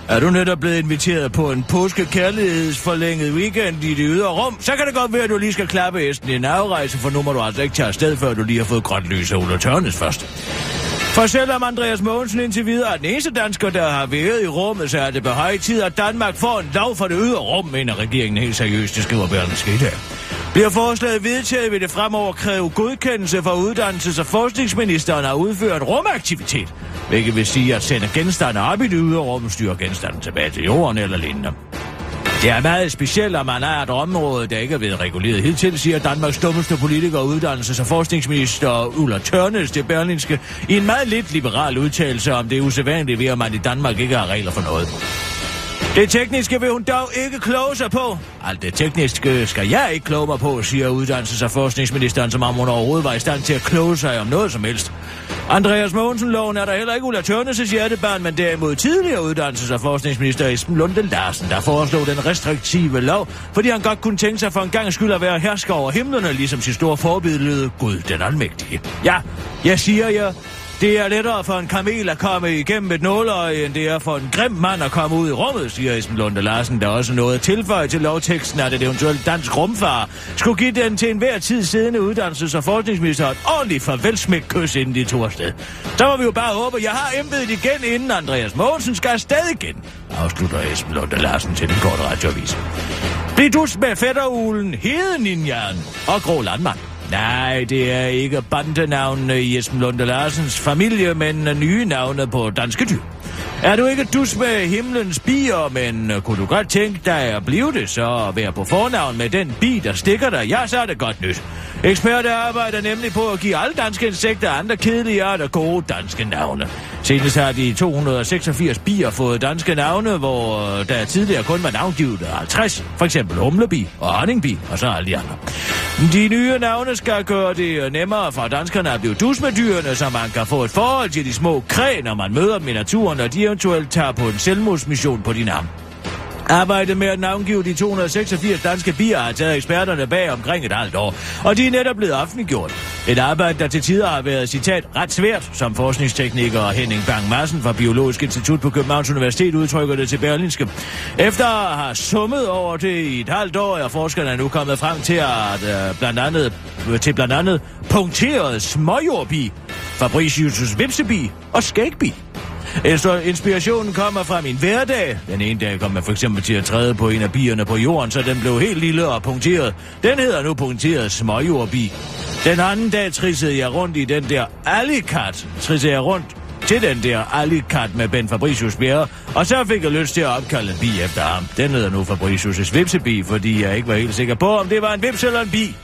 Er du netop blevet inviteret på en påske kærlighedsforlænget weekend i det ydre rum, så kan det godt være, at du lige skal klappe hesten i en afrejse, for nu må du altså ikke tage afsted, før du lige har fået grønt lys af Ulla Tørnes først. For selvom Andreas Mogensen indtil videre er den eneste dansker, der har været i rummet, så er det på høj tid, at Danmark får en lov for det ydre rum, mener regeringen helt seriøst, det skriver Berlingske i dag. Bliver forslaget vedtaget, vil det fremover kræve godkendelse fra uddannelses- og forskningsministeren at udføre en rumaktivitet, hvilket vil sige at sende genstande op i det ydre rum, styre genstanden tilbage til jorden eller lignende. Det er meget specielt, at man er et område, der ikke er blevet reguleret hidtil, siger Danmarks dummeste politiker uddannelses- og forskningsminister Ulla Tørnes til Berlinske i en meget lidt liberal udtalelse om det usædvanlige ved, at man i Danmark ikke har regler for noget. Det tekniske vil hun dog ikke kloge sig på. Alt det tekniske skal jeg ikke kloge mig på, siger uddannelses- og forskningsministeren, som om hun overhovedet var i stand til at kloge sig om noget som helst. Andreas Mogensen-loven er der heller ikke Ulla Tørnes' hjertebarn, men derimod tidligere uddannelses- og forskningsminister Esben Lunde Larsen, der foreslog den restriktive lov, fordi han godt kunne tænke sig for en gang skyld at være hersker over himlene, ligesom sin store forbillede Gud den Almægtige. Ja, jeg siger jer, det er lettere for en kamel at komme igennem et nåløje, end det er for en grim mand at komme ud i rummet, siger Esben Lunde Larsen, der også noget at tilføje til lovteksten, at et eventuelt dansk rumfar skulle give den til enhver tid siddende uddannelses- og forskningsminister et ordentligt farvelsmæk kys, inden de tog afsted. Så må vi jo bare håbe, at jeg har embedet igen, inden Andreas Mogensen skal afsted igen, afslutter Esben Lunde Larsen til den korte radioavis. Bliv dus med fætterulen, hedeninjern og grå landmand. Nej, det er ikke bandenavnene i Esben Lunde Larsens familie, men nye navne på danske dyr. Er du ikke dus med himlens bier, men øh, kunne du godt tænke dig at blive det, så være på fornavn med den bi, der stikker dig? Ja, så er det godt nyt. Eksperter arbejder nemlig på at give alle danske insekter og andre kedelige arter gode danske navne. Senest har de 286 bier fået danske navne, hvor øh, der tidligere kun var navngivet 50. For eksempel humlebi og honningbi, og så alle de andre. De nye navne skal gøre det øh, nemmere for danskerne at blive dus med dyrene, så man kan få et forhold til de små kræ, når man møder dem i naturen, og de eventuelt tager på en selvmordsmission på din arm. Arbejdet med at navngive de 286 danske bier har taget eksperterne bag omkring et halvt år, og de er netop blevet offentliggjort. Et arbejde, der til tider har været, citat, ret svært, som forskningstekniker Henning Bang Madsen fra Biologisk Institut på Københavns Universitet udtrykker det til Berlinske. Efter at have summet over det i et halvt år, er forskerne nu kommet frem til at øh, blandt andet, til blandt andet punkteret småjordbi, Fabricius' vipsebi og skægbi. Så inspirationen kommer fra min hverdag. Den ene dag kom jeg for eksempel til at træde på en af bierne på jorden, så den blev helt lille og punkteret. Den hedder nu punkteret småjordbi. Den anden dag trissede jeg rundt i den der alikat. Trissede jeg rundt til den der alikat med Ben Fabricius Bjerre, og så fik jeg lyst til at opkalde en bi efter ham. Den hedder nu Fabricius' vipsebi, fordi jeg ikke var helt sikker på, om det var en vips eller en bi.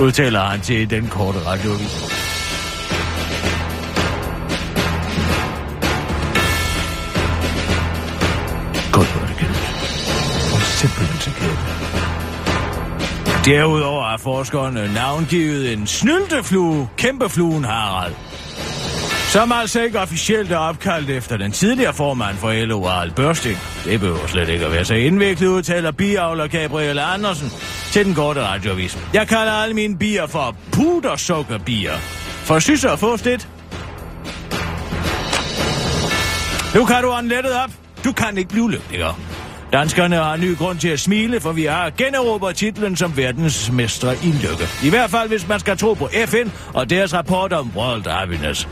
Udtaler han til den korte radiovis. Derudover har forskerne øh, navngivet en snylteflue, kæmpefluen Harald. Som altså ikke officielt er opkaldt efter den tidligere formand for LO, Harald Børsting. Det behøver slet ikke at være så indviklet, udtaler biavler Gabriel Andersen til den korte radioavis. Jeg kalder alle mine bier for pudersukkerbier. For synes at få lidt. Nu kan du ånde op. Du kan ikke blive lykkeligere. Danskerne har en ny grund til at smile, for vi har generobret titlen som verdensmestre i lykke. I hvert fald, hvis man skal tro på FN og deres rapport om World Happiness.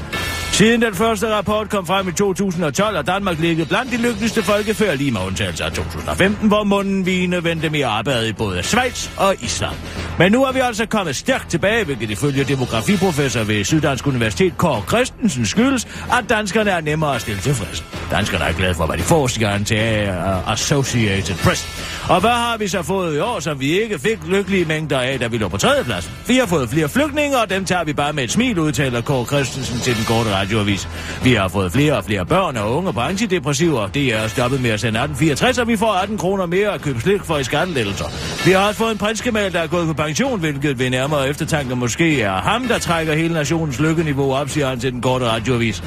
Siden den første rapport kom frem i 2012, har Danmark ligget blandt de lykkeligste folkefærd lige med undtagelse af 2015, hvor munden vine vendte mere arbejde i både Schweiz og Island. Men nu er vi altså kommet stærkt tilbage, hvilket ifølge demografiprofessor ved Syddansk Universitet, Kåre Christensen, skyldes, at danskerne er nemmere at stille tilfreds. Danskerne er glade for, hvad de får, siger han til uh, Associated Press. Og hvad har vi så fået i år, som vi ikke fik lykkelige mængder af, da vi lå på tredjepladsen? Vi har fået flere flygtninge, og dem tager vi bare med et smil, udtaler Kåre Christensen til den korte radioavis. Vi har fået flere og flere børn og unge på antidepressiver. Det er stoppet med at sende 1864, og vi får 18 kroner mere at købe slik for i skattelettelser. Vi har også fået en prinskemal, der er gået på pension, hvilket ved nærmere eftertanke måske er ham, der trækker hele nationens lykkeniveau op, siger han til den korte radioavis.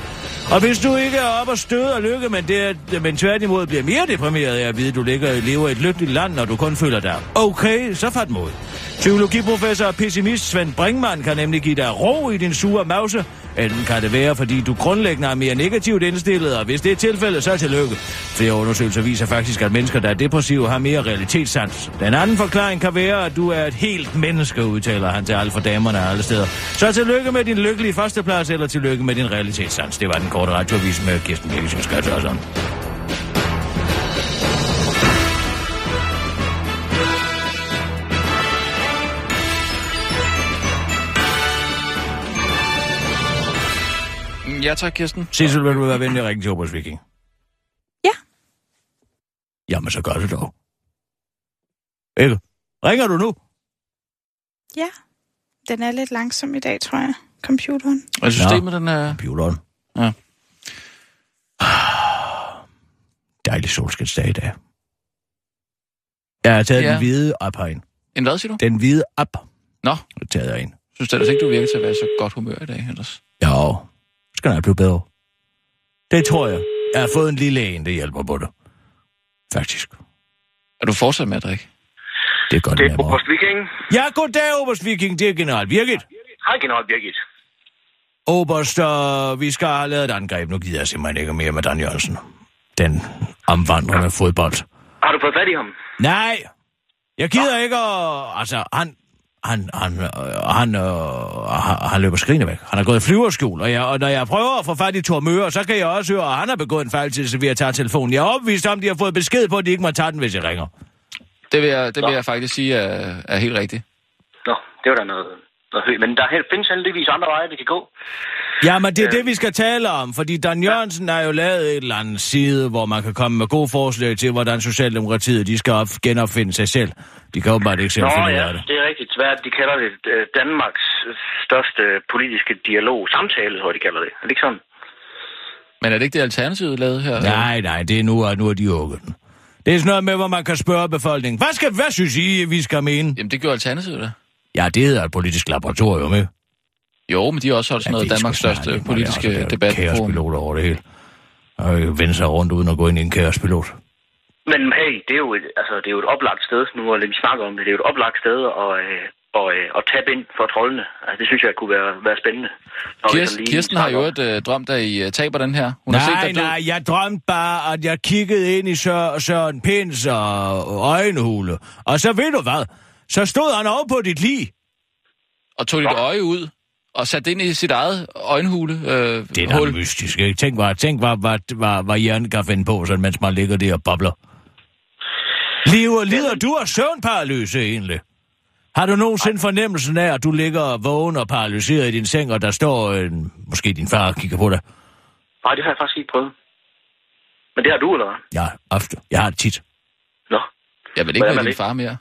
Og hvis du ikke er op og støde og lykke, men, det er, men tværtimod bliver mere deprimeret af at vide, at du ligger, lever i et lykkeligt land, når du kun føler dig okay, så fat mod. Psykologiprofessor og pessimist Svend Brinkmann kan nemlig give dig ro i din sure mause. Enten kan det være, fordi du grundlæggende er mere negativt indstillet, og hvis det er tilfældet, så er tillykke. Flere undersøgelser viser faktisk, at mennesker, der er depressive, har mere realitetssans. Den anden forklaring kan være, at du er et helt menneske, udtaler han til alle for damerne og alle steder. Så tillykke med din lykkelige førsteplads, eller tillykke med din realitetssans. Det var den korte radioavis med Kirsten Birgit Skattørsson. Ja tak, Kirsten. Sissel, vil du være venlig at ringe til Obers Viking? Ja. Jamen, så gør det dog. Ikke? Ringer du nu? Ja. Den er lidt langsom i dag, tror jeg. Computeren. Og systemet, den er... Computeren. Ja. Dejlig solskinsdag i dag. Jeg har taget Ja. ja. den hvide app herind. En hvad, siger du? Den hvide app Nå, har taget jeg ind. synes du ellers ikke, du virker til at være så godt humør i dag, ellers? Jo, skal nok blive bedre. Det tror jeg. Jeg har fået en lille en, der hjælper på det. Faktisk. Er du fortsat med at drikke? Det er godt Det er nemmere. Oberst Viking. Ja, goddag, Oberst Viking. Det er general Birgit. Hej, general Birgit. Oberst, øh, vi skal have lavet et angreb. Nu gider jeg simpelthen ikke mere med Dan Jørgensen. Den omvandrende fodbold. Har du fået fat i ham? Nej, jeg gider ikke at... Altså, han... Han, han, øh, han, øh, han, han løber skrigende væk. Han har gået i flyverskjul, og, jeg, og når jeg prøver at få fat i Thor Møre, så kan jeg også høre, at han har begået en fejl ved at tage telefonen. Jeg er opvist om, de har fået besked på, at de ikke må tage den, hvis jeg ringer. Det vil jeg, det vil jeg faktisk sige er, er helt rigtigt. Nå, det var da noget, noget højt. Men der findes heldigvis andre veje, vi kan gå. Ja, men det er det, vi skal tale om, fordi Dan Jørgensen har jo lavet et eller andet side, hvor man kan komme med gode forslag til, hvordan Socialdemokratiet de skal op, genopfinde sig selv. De kan åbenbart ikke selv Nå finde ud ja, af det. det er rigtigt. Hvad det, de kalder det? Øh, Danmarks største politiske dialog. Samtale, tror jeg, de kalder det. Er det ikke sådan? Men er det ikke det, Alternativet lavede her? Nej, nej, det er nu, at nu er de ukket. Det er sådan noget med, hvor man kan spørge befolkningen. Hvad, skal, hvad synes I, vi skal mene? Jamen, det gjorde Alternativet da. Ja, det hedder et politisk laboratorium, ikke? Jo, men de har også holdt sådan noget det er Danmarks snart største ikke, politiske debat. Der er kaospilot over det hele. Og vende sig rundt uden at gå ind i en kaospilot. Men hey, det er jo et, altså, det er jo et oplagt sted, nu hvor vi snakker om det, det er jo et oplagt sted at, øh, og, øh, at tabe ind for trollene. Altså, det synes jeg kunne være, være spændende. Når Kirsten, lige Kirsten har jo et øh, drømt, at I øh, taber den her. Hun har set nej, dig nej, jeg drømte bare, at jeg kiggede ind i Sør- Søren Pins og øjenhule. Og så ved du hvad? Så stod han over på dit lig. Og tog dit øje ud og satte det ind i sit eget øjenhule. Øh, Det er da mystisk, ikke? Tænk, hvad, tænk hvad, hvad, hvad, hvad hjernen kan finde på, sådan, mens man ligger der og bobler. Lever, lider du af søvnparalyse egentlig? Har du nogensinde fornemmelsen af, at du ligger vågen og paralyseret i din seng, og der står en, måske din far og kigger på dig? Nej, det har jeg faktisk ikke prøvet. Men det har du, eller hvad? Ja, ofte. Jeg har det tit. Nå. Jeg vil ikke være er din det? far mere.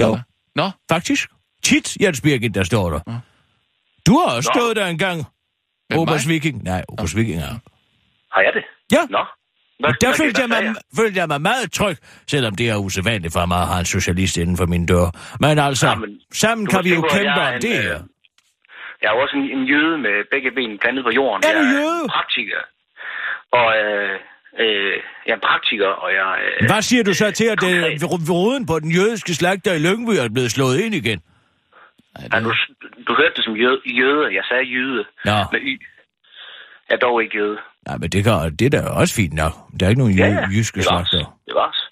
Jo. Nå, Faktisk. Tit, Jens Birgit, der står der. Du har også Nå. stået der engang. Obers? Viking. Nej, Obers Viking, ja. Har jeg det? Ja. Nå. Hvad, der følte jeg, mig, følte jeg mig meget tryg, selvom det er usædvanligt for mig at have en socialist inden for min dør. Men altså, Ja, men sammen kan vi jo kæmpe jeg om det øh, her. Jeg er også en, en jøde med begge ben plantet på jorden. Er du jeg jøde? er praktiker. Og øh, øh, jeg er praktiker, og jeg... Øh, Hvad siger du så til, at det, roden på den jødiske slagter i Lyngby er blevet slået ind igen? Ja, du, du hørte det som jøde. jøde. Jeg sagde jøde Nå, med y. Jeg er dog ikke jøde. Nej, men det, kan, det er da også fint nok. Der er ikke nogen jø, jyske det var slagter. Det var også.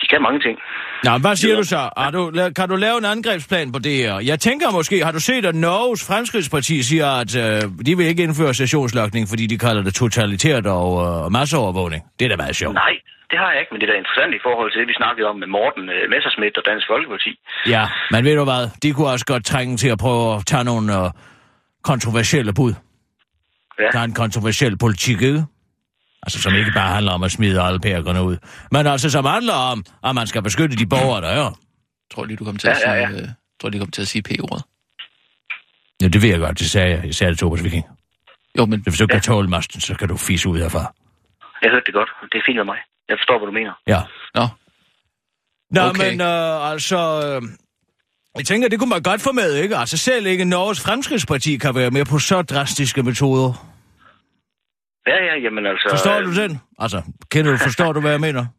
De kan mange ting. Nå, hvad siger du så? Har du, kan du lave en angrebsplan på det her? Jeg tænker måske, har du set, at Norges Fremskridsparti siger, at øh, de vil ikke indføre stationslokning, fordi de kalder det totalitært og øh, masseovervågning? Det er da meget sjovt. Nej, det har jeg ikke, men det er da interessant i forhold til det, vi snakkede om med Morten øh, Messerschmidt og Dansk Folkeparti. Ja, men ved du hvad? De kunne også godt trænge til at prøve at tage nogle øh, kontroversielle bud. Ja. Der er en kontroversiel politik, ikke? Altså, som ikke bare handler om at smide alle pærkerne ud. Men altså, som handler om, at man skal beskytte de borgere, der er. tror lige, du kom til at Ja, ja, sige, øh, tror lige, du kom til at sige P-ordet. Ja, det ved jeg godt, det sagde jeg. Jeg sagde det til Obers Viking. Jo, men Hvis du kan tåle masten, så kan du fise ud herfra. Jeg hørte det godt. Det er fint med mig. Jeg forstår, hvad du mener. Ja. Nå, Nå, Okay. okay. men øh, altså... Øh, jeg tænker, det kunne man godt få med, ikke? Altså, selv ikke Norges Fremskridsparti kan være med på så drastiske metoder. Ja, ja, jamen altså... Forstår øh, du den? Altså, kender du, forstår du, hvad jeg mener?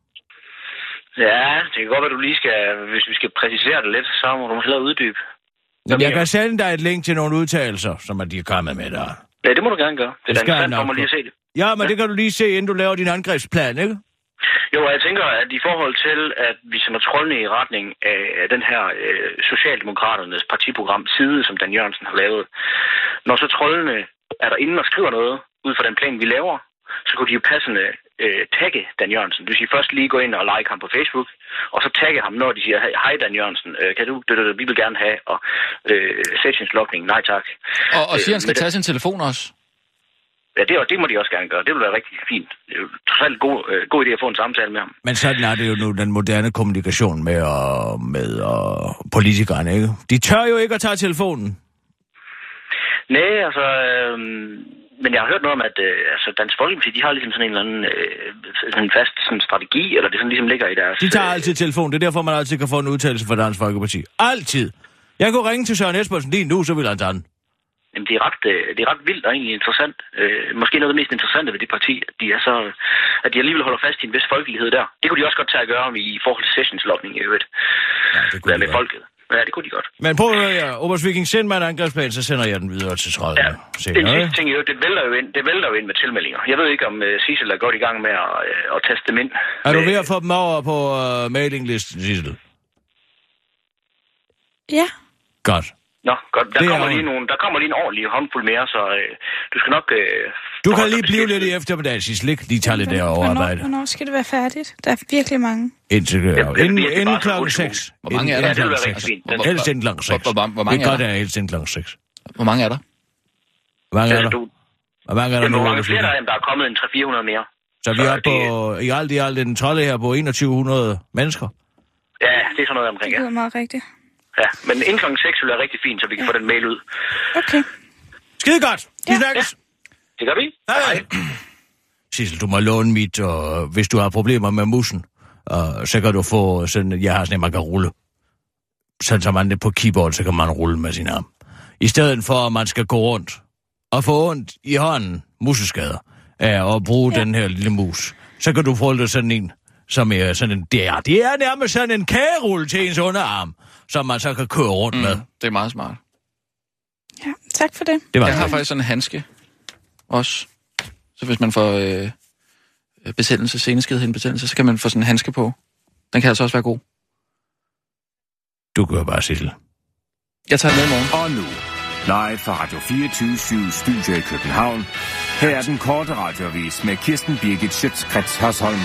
Ja, det kan godt være, du lige skal... Hvis vi skal præcisere det lidt, så må du hellere uddybe. Jamen, jeg kan sende dig et link til nogle udtalelser, som at de er kommet med der. Ja, det må du gerne gøre. Det er Det da skal jeg interessant for mig lige at se det. Ja, men det kan du lige se, inden du laver din angrebsplan, ikke? Jo, jeg tænker, at i forhold til, at vi sender troldene i retning af den her øh, Socialdemokraternes partiprogram side, som Dan Jørgensen har lavet, når så troldene er der inde og skriver noget ud fra den plan, vi laver, så kunne de jo passende øh, tagge Dan Jørgensen. Det vil sige først lige gå ind og like ham på Facebook, og så tagge ham, når de siger, "Hey, hej Dan Jørgensen, øh, kan du, det, det, vi vil gerne have, og øh, sessionslogning, nej tak. og, og siger, han Øh, skal med tage sin telefon også. Ja, det, det må de også gerne gøre. Det vil være rigtig fint. Det er jo trods alt god, øh, god idé at få en samtale med ham. Men sådan er det jo nu, den moderne kommunikation med, uh, med uh, politikerne, ikke? De tør jo ikke at tage telefonen. Nej, altså... Øh, men jeg har hørt noget om, at øh, altså, Dansk Folkeparti, de har ligesom sådan en eller anden øh, sådan en fast sådan strategi, eller det sådan ligesom ligger i deres... De tager øh, altid telefonen. Det er derfor, man altid kan få en udtalelse fra Dansk Folkeparti. Altid. Jeg kunne ringe til Søren Espersen lige nu, så vil han tage den. Jamen, det er, ret, øh, det er ret vildt og egentlig interessant. Øh, måske noget af det mest interessante ved det parti, at de, er så, at de alligevel holder fast i en vis folkelighed der. Det kunne de også godt tage at gøre i forhold til sessionslogning i øvrigt. Ja, det Være med folket. Ja, det kunne de godt. Men prøv at høre, ja. Obers Viking, send mig en angrebsplan, så sender jeg den videre til Ja, trådene. den Senere, sidste ting, jo, det vælter jo ind, det vælter jo ind med tilmeldinger. Jeg ved ikke, om uh, Sissel er godt i gang med at, uh, at taste dem ind. Er du ved at få dem over på uh, mailinglisten, Sissel? Ja. Godt. Nå, godt. Der Det er kommer, lige nogle, der kommer lige en ordentlig håndfuld mere, så øh, du skal nok... Øh, Du kan lige blive lidt i eftermiddag, Sissel. Ikke lige tage lidt der Hvornår, overarbejde. hvornår skal det være færdigt? Der er virkelig mange. Indtil, ja, det inden, bliver inden så klokken hurtigt 6. Hvor mange er der? Ja, det vil være rigtig seks. fint. Den- Helst inden klokken 6. Hvor- mange det er er godt, der? at helst inden klokken 6. Hvor mange er der? Hvor mange er Altså, der? Hvor mange er der nu? hvor mange flere der er, end der er kommet en 300-400 mere. Så vi er på, i alt i alt en trolde her på 2100 mennesker. Ja, det er sådan noget omkring, Det ja. lyder meget rigtigt. Ja. Men inden klokken 6 vil være rigtig fint, så vi kan få den mail ud. Okay. Skide godt. Vi Ja. snakkes. Det gør vi. Hej. Sissel, du må låne mit, og hvis du har problemer med musen, og så kan du få sådan, jeg har sådan en, man kan rulle. Sådan så man det på keyboard, så kan man rulle med sin arm. I stedet for, at man skal gå rundt og få ondt i hånden, museskader, af at bruge ja. den her lille mus, så kan du få det sådan en, som er sådan en, det er, det er nærmest sådan en kagerulle til ens underarm, som man så kan køre rundt mm. med. Det er meget smart. Ja, tak for det. Det var Jeg har faktisk sådan en handske også. Så hvis man får øh, betændelse, seneskede betændelse, så kan man få sådan en handske på. Den kan altså også være god. Du kører bare, Sissel. Jeg tager den med i morgen. Og nu, live fra Radio 24 Studio i København. Her er den korte radiovis med Kirsten Birgit Schøtzgrads Hasholm.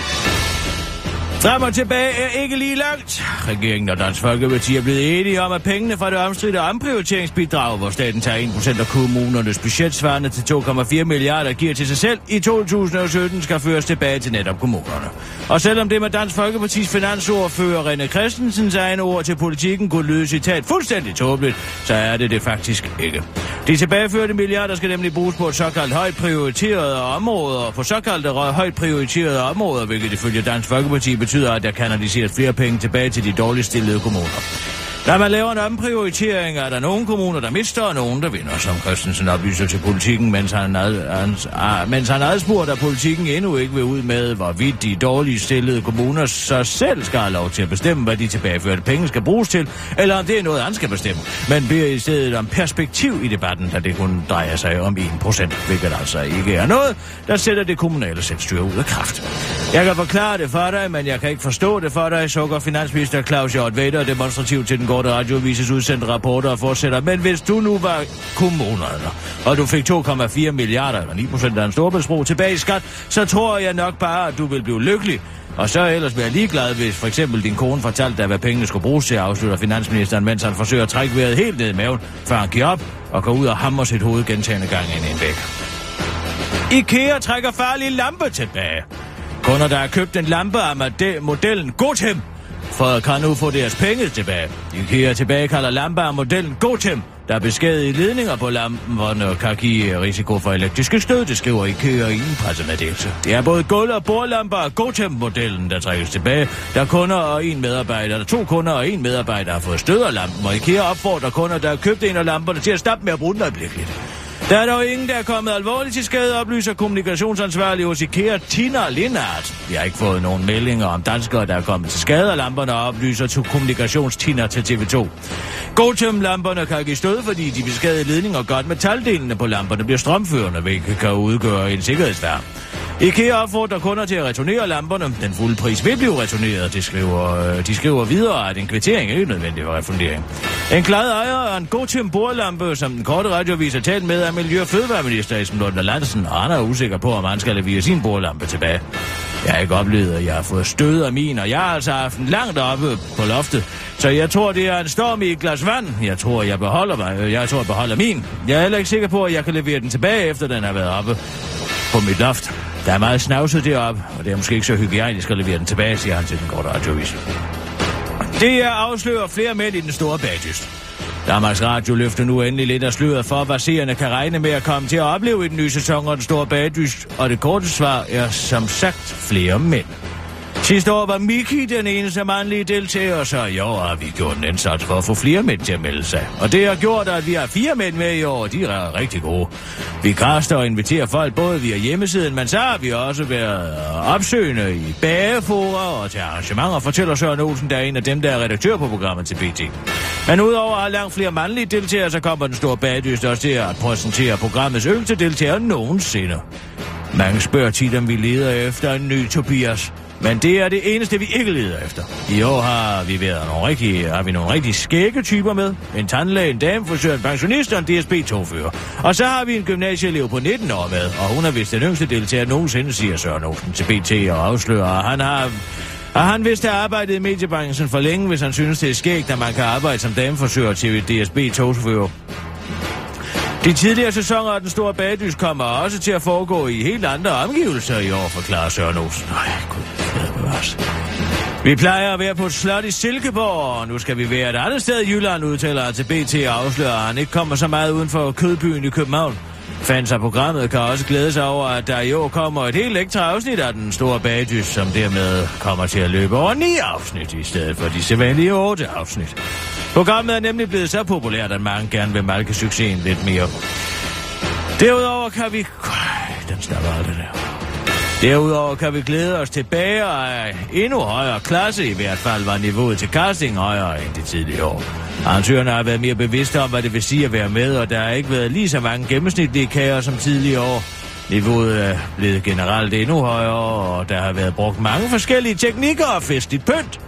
Frem og tilbage er ikke lige langt. Regeringen og Dansk Folkeparti er blevet enige om, at pengene fra det omstridte omprioriteringsbidrag, hvor staten tager 1% af kommunernes budget svarende til 2,4 milliarder giver til sig selv, i 2017 skal føres tilbage til netop kommunerne. Og selvom det med Dansk Folkepartis finansordfører René Christensens egne ord til politikken kunne lyde citat fuldstændig tåbeligt, så er det det faktisk ikke. De tilbageførte milliarder skal nemlig bruges på et såkaldt højt prioriterede områder, på såkaldte højt prioriterede områder, hvilket ifølge Dansk Folkeparti betyder, at der kanaliseres flere penge tilbage til de dårligt stillede kommuner. Når man laver en omprioritering, er der nogle kommuner, der mister, og nogle, der vinder, som Christensen oplyser til politikken, mens han, ad, hans, ah, mens han adspurgt, at politikken endnu ikke vil ud med, hvorvidt de dårligt stillede kommuner så selv skal have lov til at bestemme, hvad de tilbageførte penge skal bruges til, eller om det er noget, han skal bestemme. Men beder i stedet om perspektiv i debatten, da det kun drejer sig om 1%, hvilket altså ikke er noget, der sætter det kommunale selvstyre ud af kraft. Jeg kan forklare det for dig, men jeg kan ikke forstå det for dig, sukker finansminister Claus Hjort Vader demonstrativt til den korte radiovises udsendte rapporter og fortsætter. Men hvis du nu var kommunerne, og du fik 2,4 milliarder, eller 9 procent af en storbæltsbro tilbage i skat, så tror jeg nok bare, at du vil blive lykkelig. Og så ellers være ligeglad, hvis for eksempel din kone fortalte dig, hvad pengene skulle bruges til, afslutter finansministeren, mens han forsøger at trække vejret helt ned i maven, før han giver op og går ud og hammer sit hoved gentagende gange ind i en væg. IKEA trækker farlige lampe tilbage. Kunder, der har købt en lampe af modellen Gotem, for kan nu få deres penge tilbage. IKEA tilbagekalder lamper af modellen Gotem, der er beskadiget ledninger på lamperne og kan give risiko for elektriske stød, det skriver IKEA i en pressemeddelelse. Det er både gulv- og bordlamper af Gotem-modellen, der trækkes tilbage. Der kunder og en medarbejder, der to kunder og en medarbejder har fået stød af lampen, og IKEA opfordrer kunder, der har købt en af lamperne til at stoppe med at bruge den øjeblikkeligt. Der er dog ingen, der er kommet alvorligt til skade, oplyser kommunikationsansvarlig hos IKEA, Tina Lindhardt. Vi har ikke fået nogen meldinger om danskere, der er kommet til skade og lamperne, oplyser til kommunikationstina til TV2. Gotem-lamperne kan give stød, fordi de beskadede ledninger godt metaldelene på lamperne bliver strømførende, hvilket kan udgøre en sikkerhedsværm. IKEA opfordrer kunder til at returnere lamperne. Den fulde pris vil blive returneret, de skriver, øh, de skriver videre, at en kvittering er ikke nødvendig for refundering. En glad ejer af en god til bordlampe, som den korte radiovis har talt med, er Miljø- og Fødevareminister Esben Lund Landsen, og han er usikker på, om han skal levere sin bordlampe tilbage. Jeg har ikke oplevet, at jeg har fået stød af min, og jeg har altså haft den langt oppe på loftet. Så jeg tror, det er en storm i et glas vand. Jeg tror, jeg beholder mig. Jeg tror, jeg beholder min. Jeg er heller ikke sikker på, at jeg kan levere den tilbage, efter den har været oppe på mit loft. Der er meget snavset deroppe, og det er måske ikke så hygiejnisk at levere den tilbage, siger han til den korte radiovis. Det er afslører flere mænd i den store bagdyst. Danmarks Radio løfter nu endelig lidt af sløret for, hvad seerne kan regne med at komme til at opleve i den nye sæson og den store bagdyst, og det korte svar er som sagt flere mænd. Sidste år var Miki den eneste mandlige deltager, så i år har vi gjort en indsats for at få flere mænd til at melde sig. Og det har gjort, at vi har fire mænd med i år, og de er rigtig gode. Vi kaster og inviterer folk både via hjemmesiden, men så har vi også været opsøgende i bageforer og til arrangementer, fortæller Søren Olsen, der er en af dem, der er redaktør på programmet til BT. Men udover at have langt flere mandlige deltagere, så kommer den store bagdyst også til at præsentere programmets yngste deltager nogensinde. Mange spørger tit, om vi leder efter en ny Tobias. Men det er det eneste, vi ikke leder efter. I år har vi været nogle rigtige, har vi nogle rigtig skægge typer med. En tandlæge, en damefrisør, en pensionist og en DSB-togfører. Og så har vi en gymnasieelev på 19 år med, og hun er vist den yngste deltager nogensinde, siger Søren Olsen til BT og afslører, at han har og han vidste have arbejdet i mediebranchen for længe, hvis han synes, det er skægt, at man kan arbejde som dameforsøger til DSB togfører. De tidligere sæsoner af Den Store Bagdys kommer også til at foregå i helt andre omgivelser i år, forklarer Søren Olsen. Nej, gud, det. Vi plejer at være på et slot i Silkeborg, og nu skal vi være et andet sted i Jylland, udtaler til BT og afslører, at han ikke kommer så meget uden for kødbyen i København. Fans af programmet kan også glæde sig over, at der i år kommer et helt ekstra afsnit af den store bagdys, som dermed kommer til at løbe over ni afsnit i stedet for de sædvanlige otte afsnit. Programmet er nemlig blevet så populært, at mange gerne vil malke succesen lidt mere. Derudover kan vi... Øj, den snakker aldrig der. Derudover kan vi glæde os tilbage af endnu højere klasse, i hvert fald var niveauet til casting højere end de tidligere år. Arrangørerne har været mere bevidste om, hvad det vil sige at være med, og der har ikke været lige så mange gennemsnitlige kager som tidligere år. Niveauet er blevet generelt endnu højere, og der har været brugt mange forskellige teknikker og festligt pynt.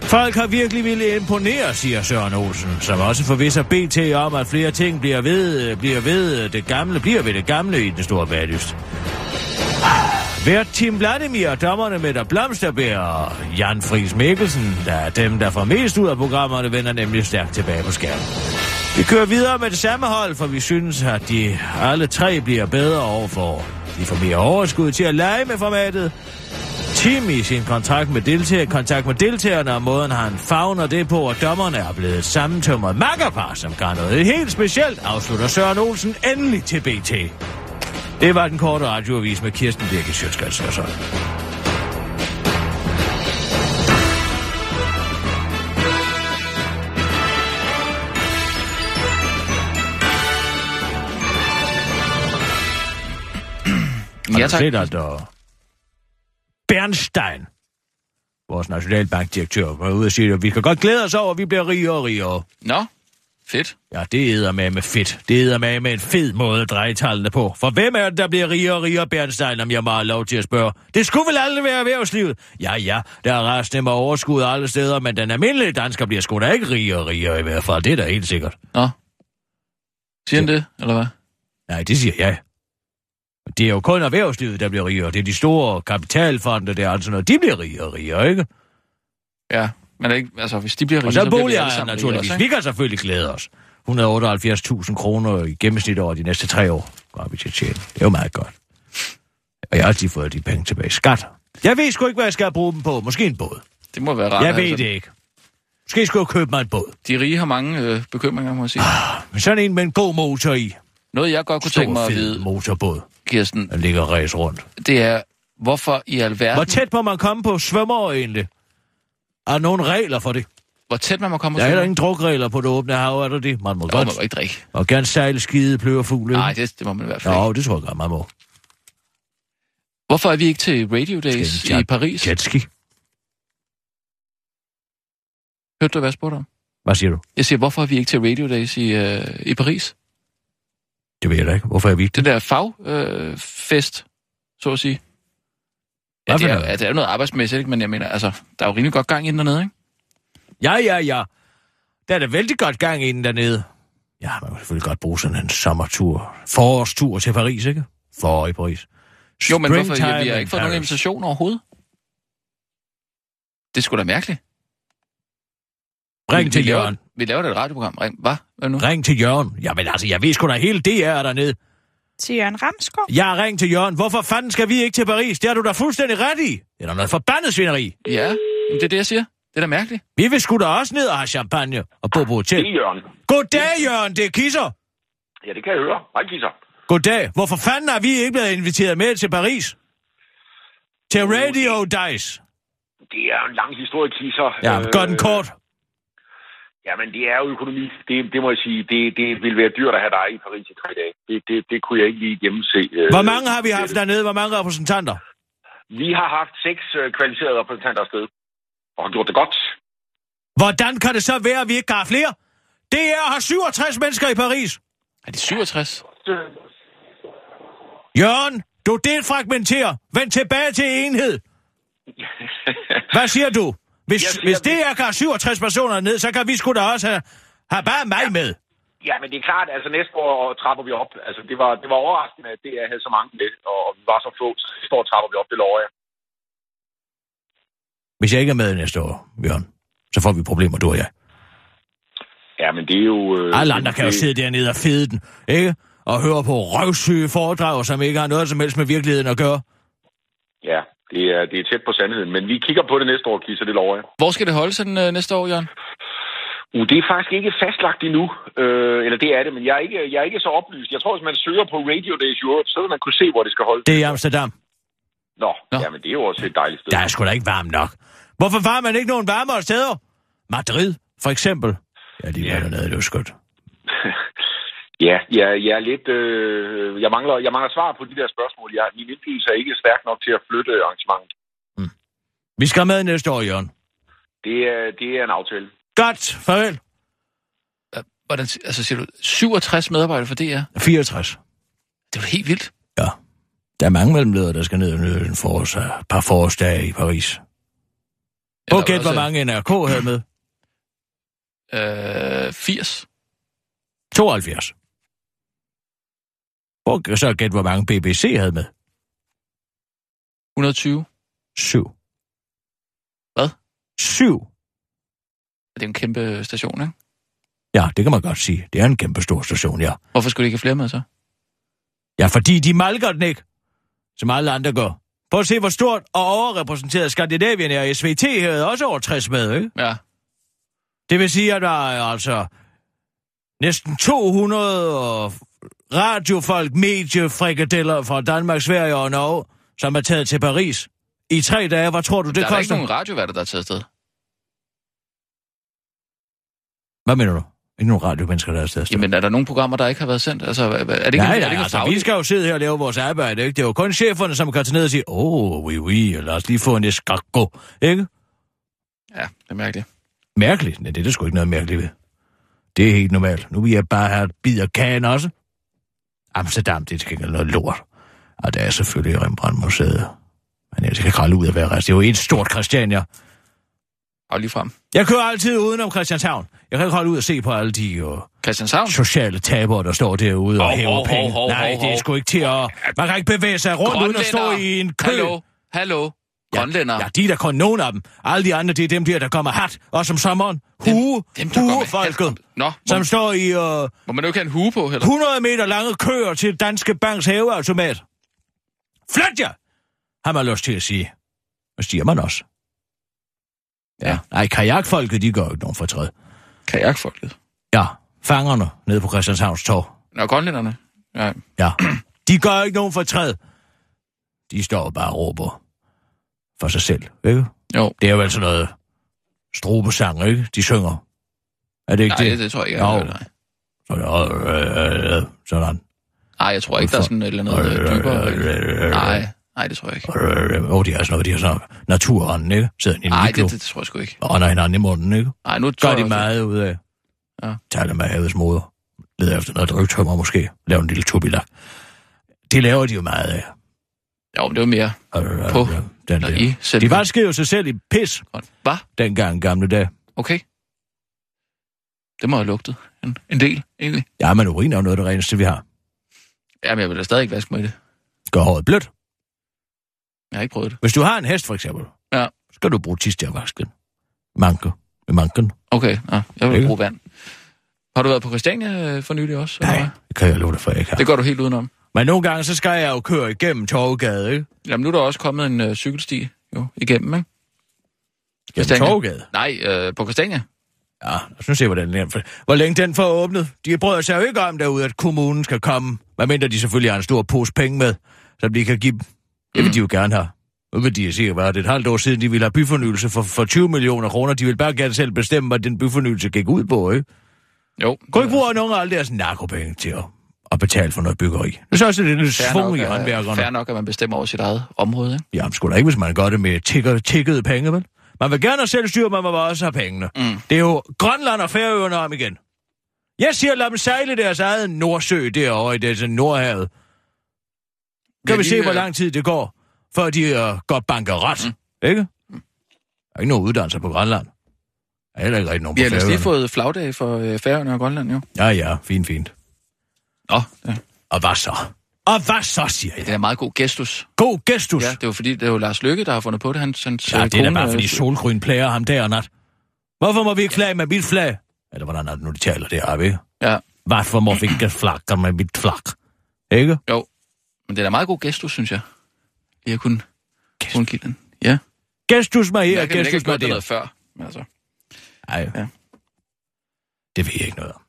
Folk har virkelig ville imponere, siger Søren Olsen, som også forviser BT om, at flere ting bliver ved, bliver ved det gamle, bliver ved det gamle i den store badlyst. Hvert Tim Vladimir, dommerne med der Blomsterberg og Jan Friis Mikkelsen, der er dem, der får mest ud af programmerne, vender nemlig stærkt tilbage på skærmen. Vi kører videre med det samme hold, for vi synes, at de alle tre bliver bedre overfor. De får mere overskud til at lege med formatet. Tim i sin kontrakt med deltager, kontakt med deltagerne, og måden han fagner det på, at dommerne er blevet sammentømret makkerpar, som gør noget helt specielt, afslutter Søren Olsen endelig til BT. Det var den korte radioavis med Kirsten Birke Sjøtskrets og. Har Ja, tak. set, at uh, Bernstein, vores nationalbankdirektør, var ude og sige, at vi kan godt glæde os over, at vi bliver rigere og rigere. Nå, fedt. Ja, det æder med med fedt. Det æder med med en fed måde at dreje tallene på. For hvem er det, der bliver rigere og rigere, Bernstein, om jeg have lov til at spørge? Det skulle vel aldrig være erhvervslivet? Ja, ja, der er resten med overskud alle steder, men den almindelige dansker bliver sgu da ikke rigere og rigere i hvert fald. Det er da helt sikkert. Nå. Siger han det, eller hvad? Nej, det siger jeg. Det er jo kun erhvervslivet, der bliver rigere. Det er de store kapitalfonde, der er altså noget. De bliver rigere og rigere, ikke? Ja, men det ikke, altså, hvis de bliver rige, Og så alle boligejerne naturligvis. også, Vi kan selvfølgelig glæde os. 178.000 kroner i gennemsnit over de næste tre år, går vi til at tjene. Det er jo meget godt. Og jeg har altid fået de penge tilbage i skat. Jeg ved sgu ikke, hvad jeg skal bruge dem på. Måske en båd. Det må være rart. Jeg ved altså. det ikke. Måske skulle jeg købe mig en båd. De rige har mange øh, bekymringer, må jeg sige. Men sådan en med en god motor i. Noget, jeg godt kunne tænke mig Stor, at vide, motorbåd. Kirsten, Den ligger ræs rundt. det er, hvorfor i alverden... Hvor tæt må man komme på svømmer egentlig? Er der nogle regler for det? Hvor tæt man må komme Der er heller ingen drukregler på det åbne hav, er der det? Man må Nå, godt. man må ikke drikke. Og gerne sejle, skide, pløve fugle. Nej, det, det må man i hvert fald ikke. Jo, det tror jeg godt, man må. Hvorfor er vi ikke til Radio Days i Paris? Jetski. Hørte du, hvad jeg spurgte om? Hvad siger du? Jeg siger, hvorfor er vi ikke til Radio Days i, øh, i Paris? Det ved jeg da ikke. Hvorfor er vi ikke Den der fagfest, øh, fest, så at sige. Ja, det for er, ja, det er jo noget arbejdsmæssigt, ikke? men jeg mener, altså, der er jo rimelig godt gang i den dernede, ikke? Ja, ja, ja. Der er da vældig godt gang inden dernede. Ja, man kan selvfølgelig godt bruge sådan en sommertur. Forårstur til Paris, ikke? Forår i Paris. Jo, men hvorfor? Springtime Ja, vi har ikke fået nogen invitation overhovedet. Det er sgu da mærkeligt. Ring Vi- til vi laver- Jørgen. Vi laver da et radioprogram. Ring. Hvad? Hvad nu? Ring til Jørgen. Jamen altså, jeg ved sgu da hele det er dernede. Til Jørgen Ramskov. Jeg har ringet til Jørgen. Hvorfor fanden skal vi ikke til Paris? Det har du da fuldstændig ret i. Det er da noget forbandet svineri. Ja, jamen, det er det, jeg siger. Det er da mærkeligt. Vi vil sgu da også ned og have champagne og bo på hotel. Det er Jørgen. Goddag, Jørgen. Det er Kisser. Ja, det kan jeg høre. Hej, Kisser. Goddag. Hvorfor fanden er vi ikke blevet inviteret med til Paris? Til Radio Dice. Det er en lang historie, Kisser. Ja, gør den kort. Jamen, det er jo økonomi. Det, det må jeg sige. Det, det vil være dyrt at have dig i Paris i tre dage. Det, det, det kunne jeg ikke lige gennemse. øh, Hvor mange har vi haft dernede? Hvor mange repræsentanter? Vi har haft seks øh, kvalificerede repræsentanter afsted. Og har gjort det godt. Hvordan kan det så være, at vi ikke har flere? Det er at have 67 mennesker i Paris. Er det 67? Jørgen, du delfragmenterer. Vend tilbage til enhed. Hvad siger du? Hvis, Jeg hvis det er have 67 personer ned, så kan vi sgu da også have, have bare mig med. Ja, men det er klart, altså næste år trapper vi op. Altså, det var, det var overraskende, at det havde så mange med, og, vi var så få. Så næste år trapper vi op, det lover jeg. Hvis jeg ikke er med næste år, Jørgen, så får vi problemer, du og jeg. Ja, men det er jo... Øh, Alle andre kan jo det- sidde dernede og fede den, ikke? og høre på røvsyge foredrag, som ikke har noget som helst med virkeligheden at gøre. Ja, det er, det er tæt på sandheden. Men vi kigger på det næste år, Kisser, det lover jeg. Hvor skal det holde sig den, øh, næste år, Jørgen? Uh, det er faktisk ikke fastlagt endnu. Øh, eller det er det, men jeg er, ikke, jeg er ikke så oplyst. Jeg tror, hvis man søger på Radio Days Europe, så vil man kunne se, hvor det skal holde. Det er i Amsterdam. Nå, Nå. jamen det er jo også et dejligt sted. Der er sgu da ikke varmt nok. Hvorfor var man ikke nogen varmere steder? Madrid, for eksempel. Ja, de er dernede, det er jo skønt. Ja, jeg, jeg er lidt... Øh, jeg, mangler, jeg mangler svar på de der spørgsmål. Jeg, min indflydelse er ikke stærk nok til at flytte arrangementet. Vi skal med næste år, Jørgen. Det er, det er en aftale. Godt, farvel. Hvordan, altså siger du, 67 medarbejdere for DR? 64. Det er jo helt vildt. Ja. Der er mange mellemledere, der skal ned og nyde en forårs, et par forårsdage i Paris. Prøv at gætte, hvor mange NRK havde med. Øh, 80. 72. At så gætte, hvor mange BBC havde med. 120. 7. Hvad? 7. Det er en kæmpe station, ikke? Ja, det kan man godt sige. Det er en kæmpe stor station, ja. Hvorfor skulle de ikke have flere med så? Ja, fordi de malker den ikke, som alle andre gør. Prøv at se, hvor stort og overrepræsenteret Skandinavien er. SVT havde også over 60 med, ikke? Ja. Det vil sige, at der er altså næsten 200 radiofolk, mediefrikadeller fra Danmark, Sverige og Norge, som er taget til Paris. I tre dage, hvad tror du, det der er der koster? ikke nogen radioværter, der er taget afsted. Hvad mener du? Ikke nogen radiomennesker, der er afsted? Jamen, er der nogle programmer, der ikke har været sendt? Altså, er det ikke, nej, er det nej, ikke altså, vi skal jo sidde her og lave vores arbejde, ikke? Det er jo kun cheferne, som kan tage ned og sige, åh, oh, oui, oui, lad os lige få en escargot, ikke? Ja, det er mærkeligt. Mærkeligt? Nej, det er der sgu ikke noget mærkeligt ved. Det er helt normalt. Nu vil jeg bare have et bid af kagen også. Amsterdam, det er til noget lort. Og der er selvfølgelig Rembrandt-museet. Men jeg skal kralde ud af hver rest. Det er jo et stort Christiania. Og lige frem. Jeg kører altid udenom Christianshavn. Jeg kan ikke holde ud og se på alle de uh, Christianshavn? sociale tabere, der står derude og Hov, hæver hov, penge. hov, hov, Nej, det er sgu ikke til at... Man kan ikke bevæge sig rundt uden at stå i en kø. Hallo, hallo. Grønlænder. Ja, de er der kun nogen af dem. Alle de andre, det er dem der, der kommer hat. Også om sommeren. Hue, dem, med huefolket. Nå, må, Som står i uh, må man jo ikke have en hue på, heller? 100 meter lange køer til Danske Banks haveautomat. Flyt jer! Har man lyst til at sige. Hvad siger man også? Ja. Nej, kajakfolket, de gør jo ikke nogen fortræd. Kajakfolket? Ja, fangerne nede på Christianshavns Torv. Nå, grønlænderne? Ja. Ja, de gør ikke nogen fortræd. De står bare og råber for sig selv, ikke? Jo. Det er jo vel sådan noget strobesang, ikke? De synger. Er det ikke Nej, det? det, det tror jeg ikke. Jeg nej. Sådan, øh, øh, sådan. nej, jeg tror ikke, der er sådan et eller andet øh, dybere. Nej, nej, det tror jeg ikke. Øh, Åh, de har sådan noget, de har sådan naturen, ikke? Sidder i en Nej, det, det, det tror jeg sgu ikke. og ånder hinanden i munden, ikke? Nej, nu tror Gør de meget ud af. Ja. Taler med havets moder. Leder efter noget drygtømmer måske. Laver en lille tubilak. Det laver de jo meget af. Jo, men det var mere Øh, på, den eller der. i selv. De vaskede jo sig selv i pis. Hvad? Dengang gamle dage. Okay. Det må have lugtet en, en del, egentlig. Ja, men urin er jo noget af det reneste, vi har. Jamen, jeg vil da stadig ikke vaske mig i det. Gør håret blødt. Jeg har ikke prøvet det. Hvis du har en hest, for eksempel, Ja. skal du bruge tis til at vaske den. Manke. Med manken. Okay, ja, jeg vil Ikke? bruge vand. Har du været på Christiania øh, for nylig også? Nej, det kan jeg love dig for, jeg ikke har. Det går du helt udenom. Men nogle gange, så skal jeg jo køre igennem Torvegade, ikke? Jamen, nu er der også kommet en øh, cykelsti jo, igennem, ikke? Gennem. Torvegade. Nej, øh, på Christiania. Ja, os nu se, hvordan den er. Hvor længe den får åbnet. De brød sig jo ikke om derude, at kommunen skal komme. Medmindre de selvfølgelig har en stor pose penge med, som de kan give dem. Det vil Mm. de jo gerne have. Nu vil de sikkert være det er et halvt år siden, de ville have byfornyelse for, for 20 millioner kroner. De vil bare gerne selv bestemme, hvad den byfornyelse gik ud på, ikke? Jo. Kunne ikke bruge nogen af alle deres narkopenge til at, at betale for noget byggeri. Det er så også det Fair svung i øh, håndværkerne. fair nok, at man bestemmer over sit eget område, ikke? Jamen, sgu da ikke, hvis man gør det med tigger, tiggede penge, vel? Man vil gerne have selvstyre, men man vil også have pengene. Mm. Det er jo Grønland og Færøerne om igen. Jeg siger, lad dem sejle deres eget Nordsø derovre i det Nordhavet. Kan Ja, vi se, hvor øh, lang tid det går, før de uh, går bankerot, mm. ikke? Der er ikke nogen uddannelse på Grønland. Der er heller ikke rigtig nogen Vi på har ellers lige fået flagdag for øh, Færøerne og Grønland, jo. Ja, ja, fint, fint. Nå. Ja. Og hvad så? Og hvad så, siger jeg? Det er meget god gestus. God gestus? Ja, det var fordi, det var Lars Lykke, der har fundet på det. Hans, hans ja, øh, det er da bare fordi øh, solgrøn plager ham der og nat. Hvorfor må vi ikke flage ja. med mit flag? Eller hvordan er det nu, de taler det, er vi? Ja. Hvorfor må vi ikke flakke med mit flak? Ikke? Jo. Men det er da meget god gestus, synes jeg. Jeg kunne, gestus. kunne give den. Ja. Gestus mig her, gestus mig der. Jeg kan ikke have det før, men altså. Ej. Ja. Det ved jeg ikke noget om.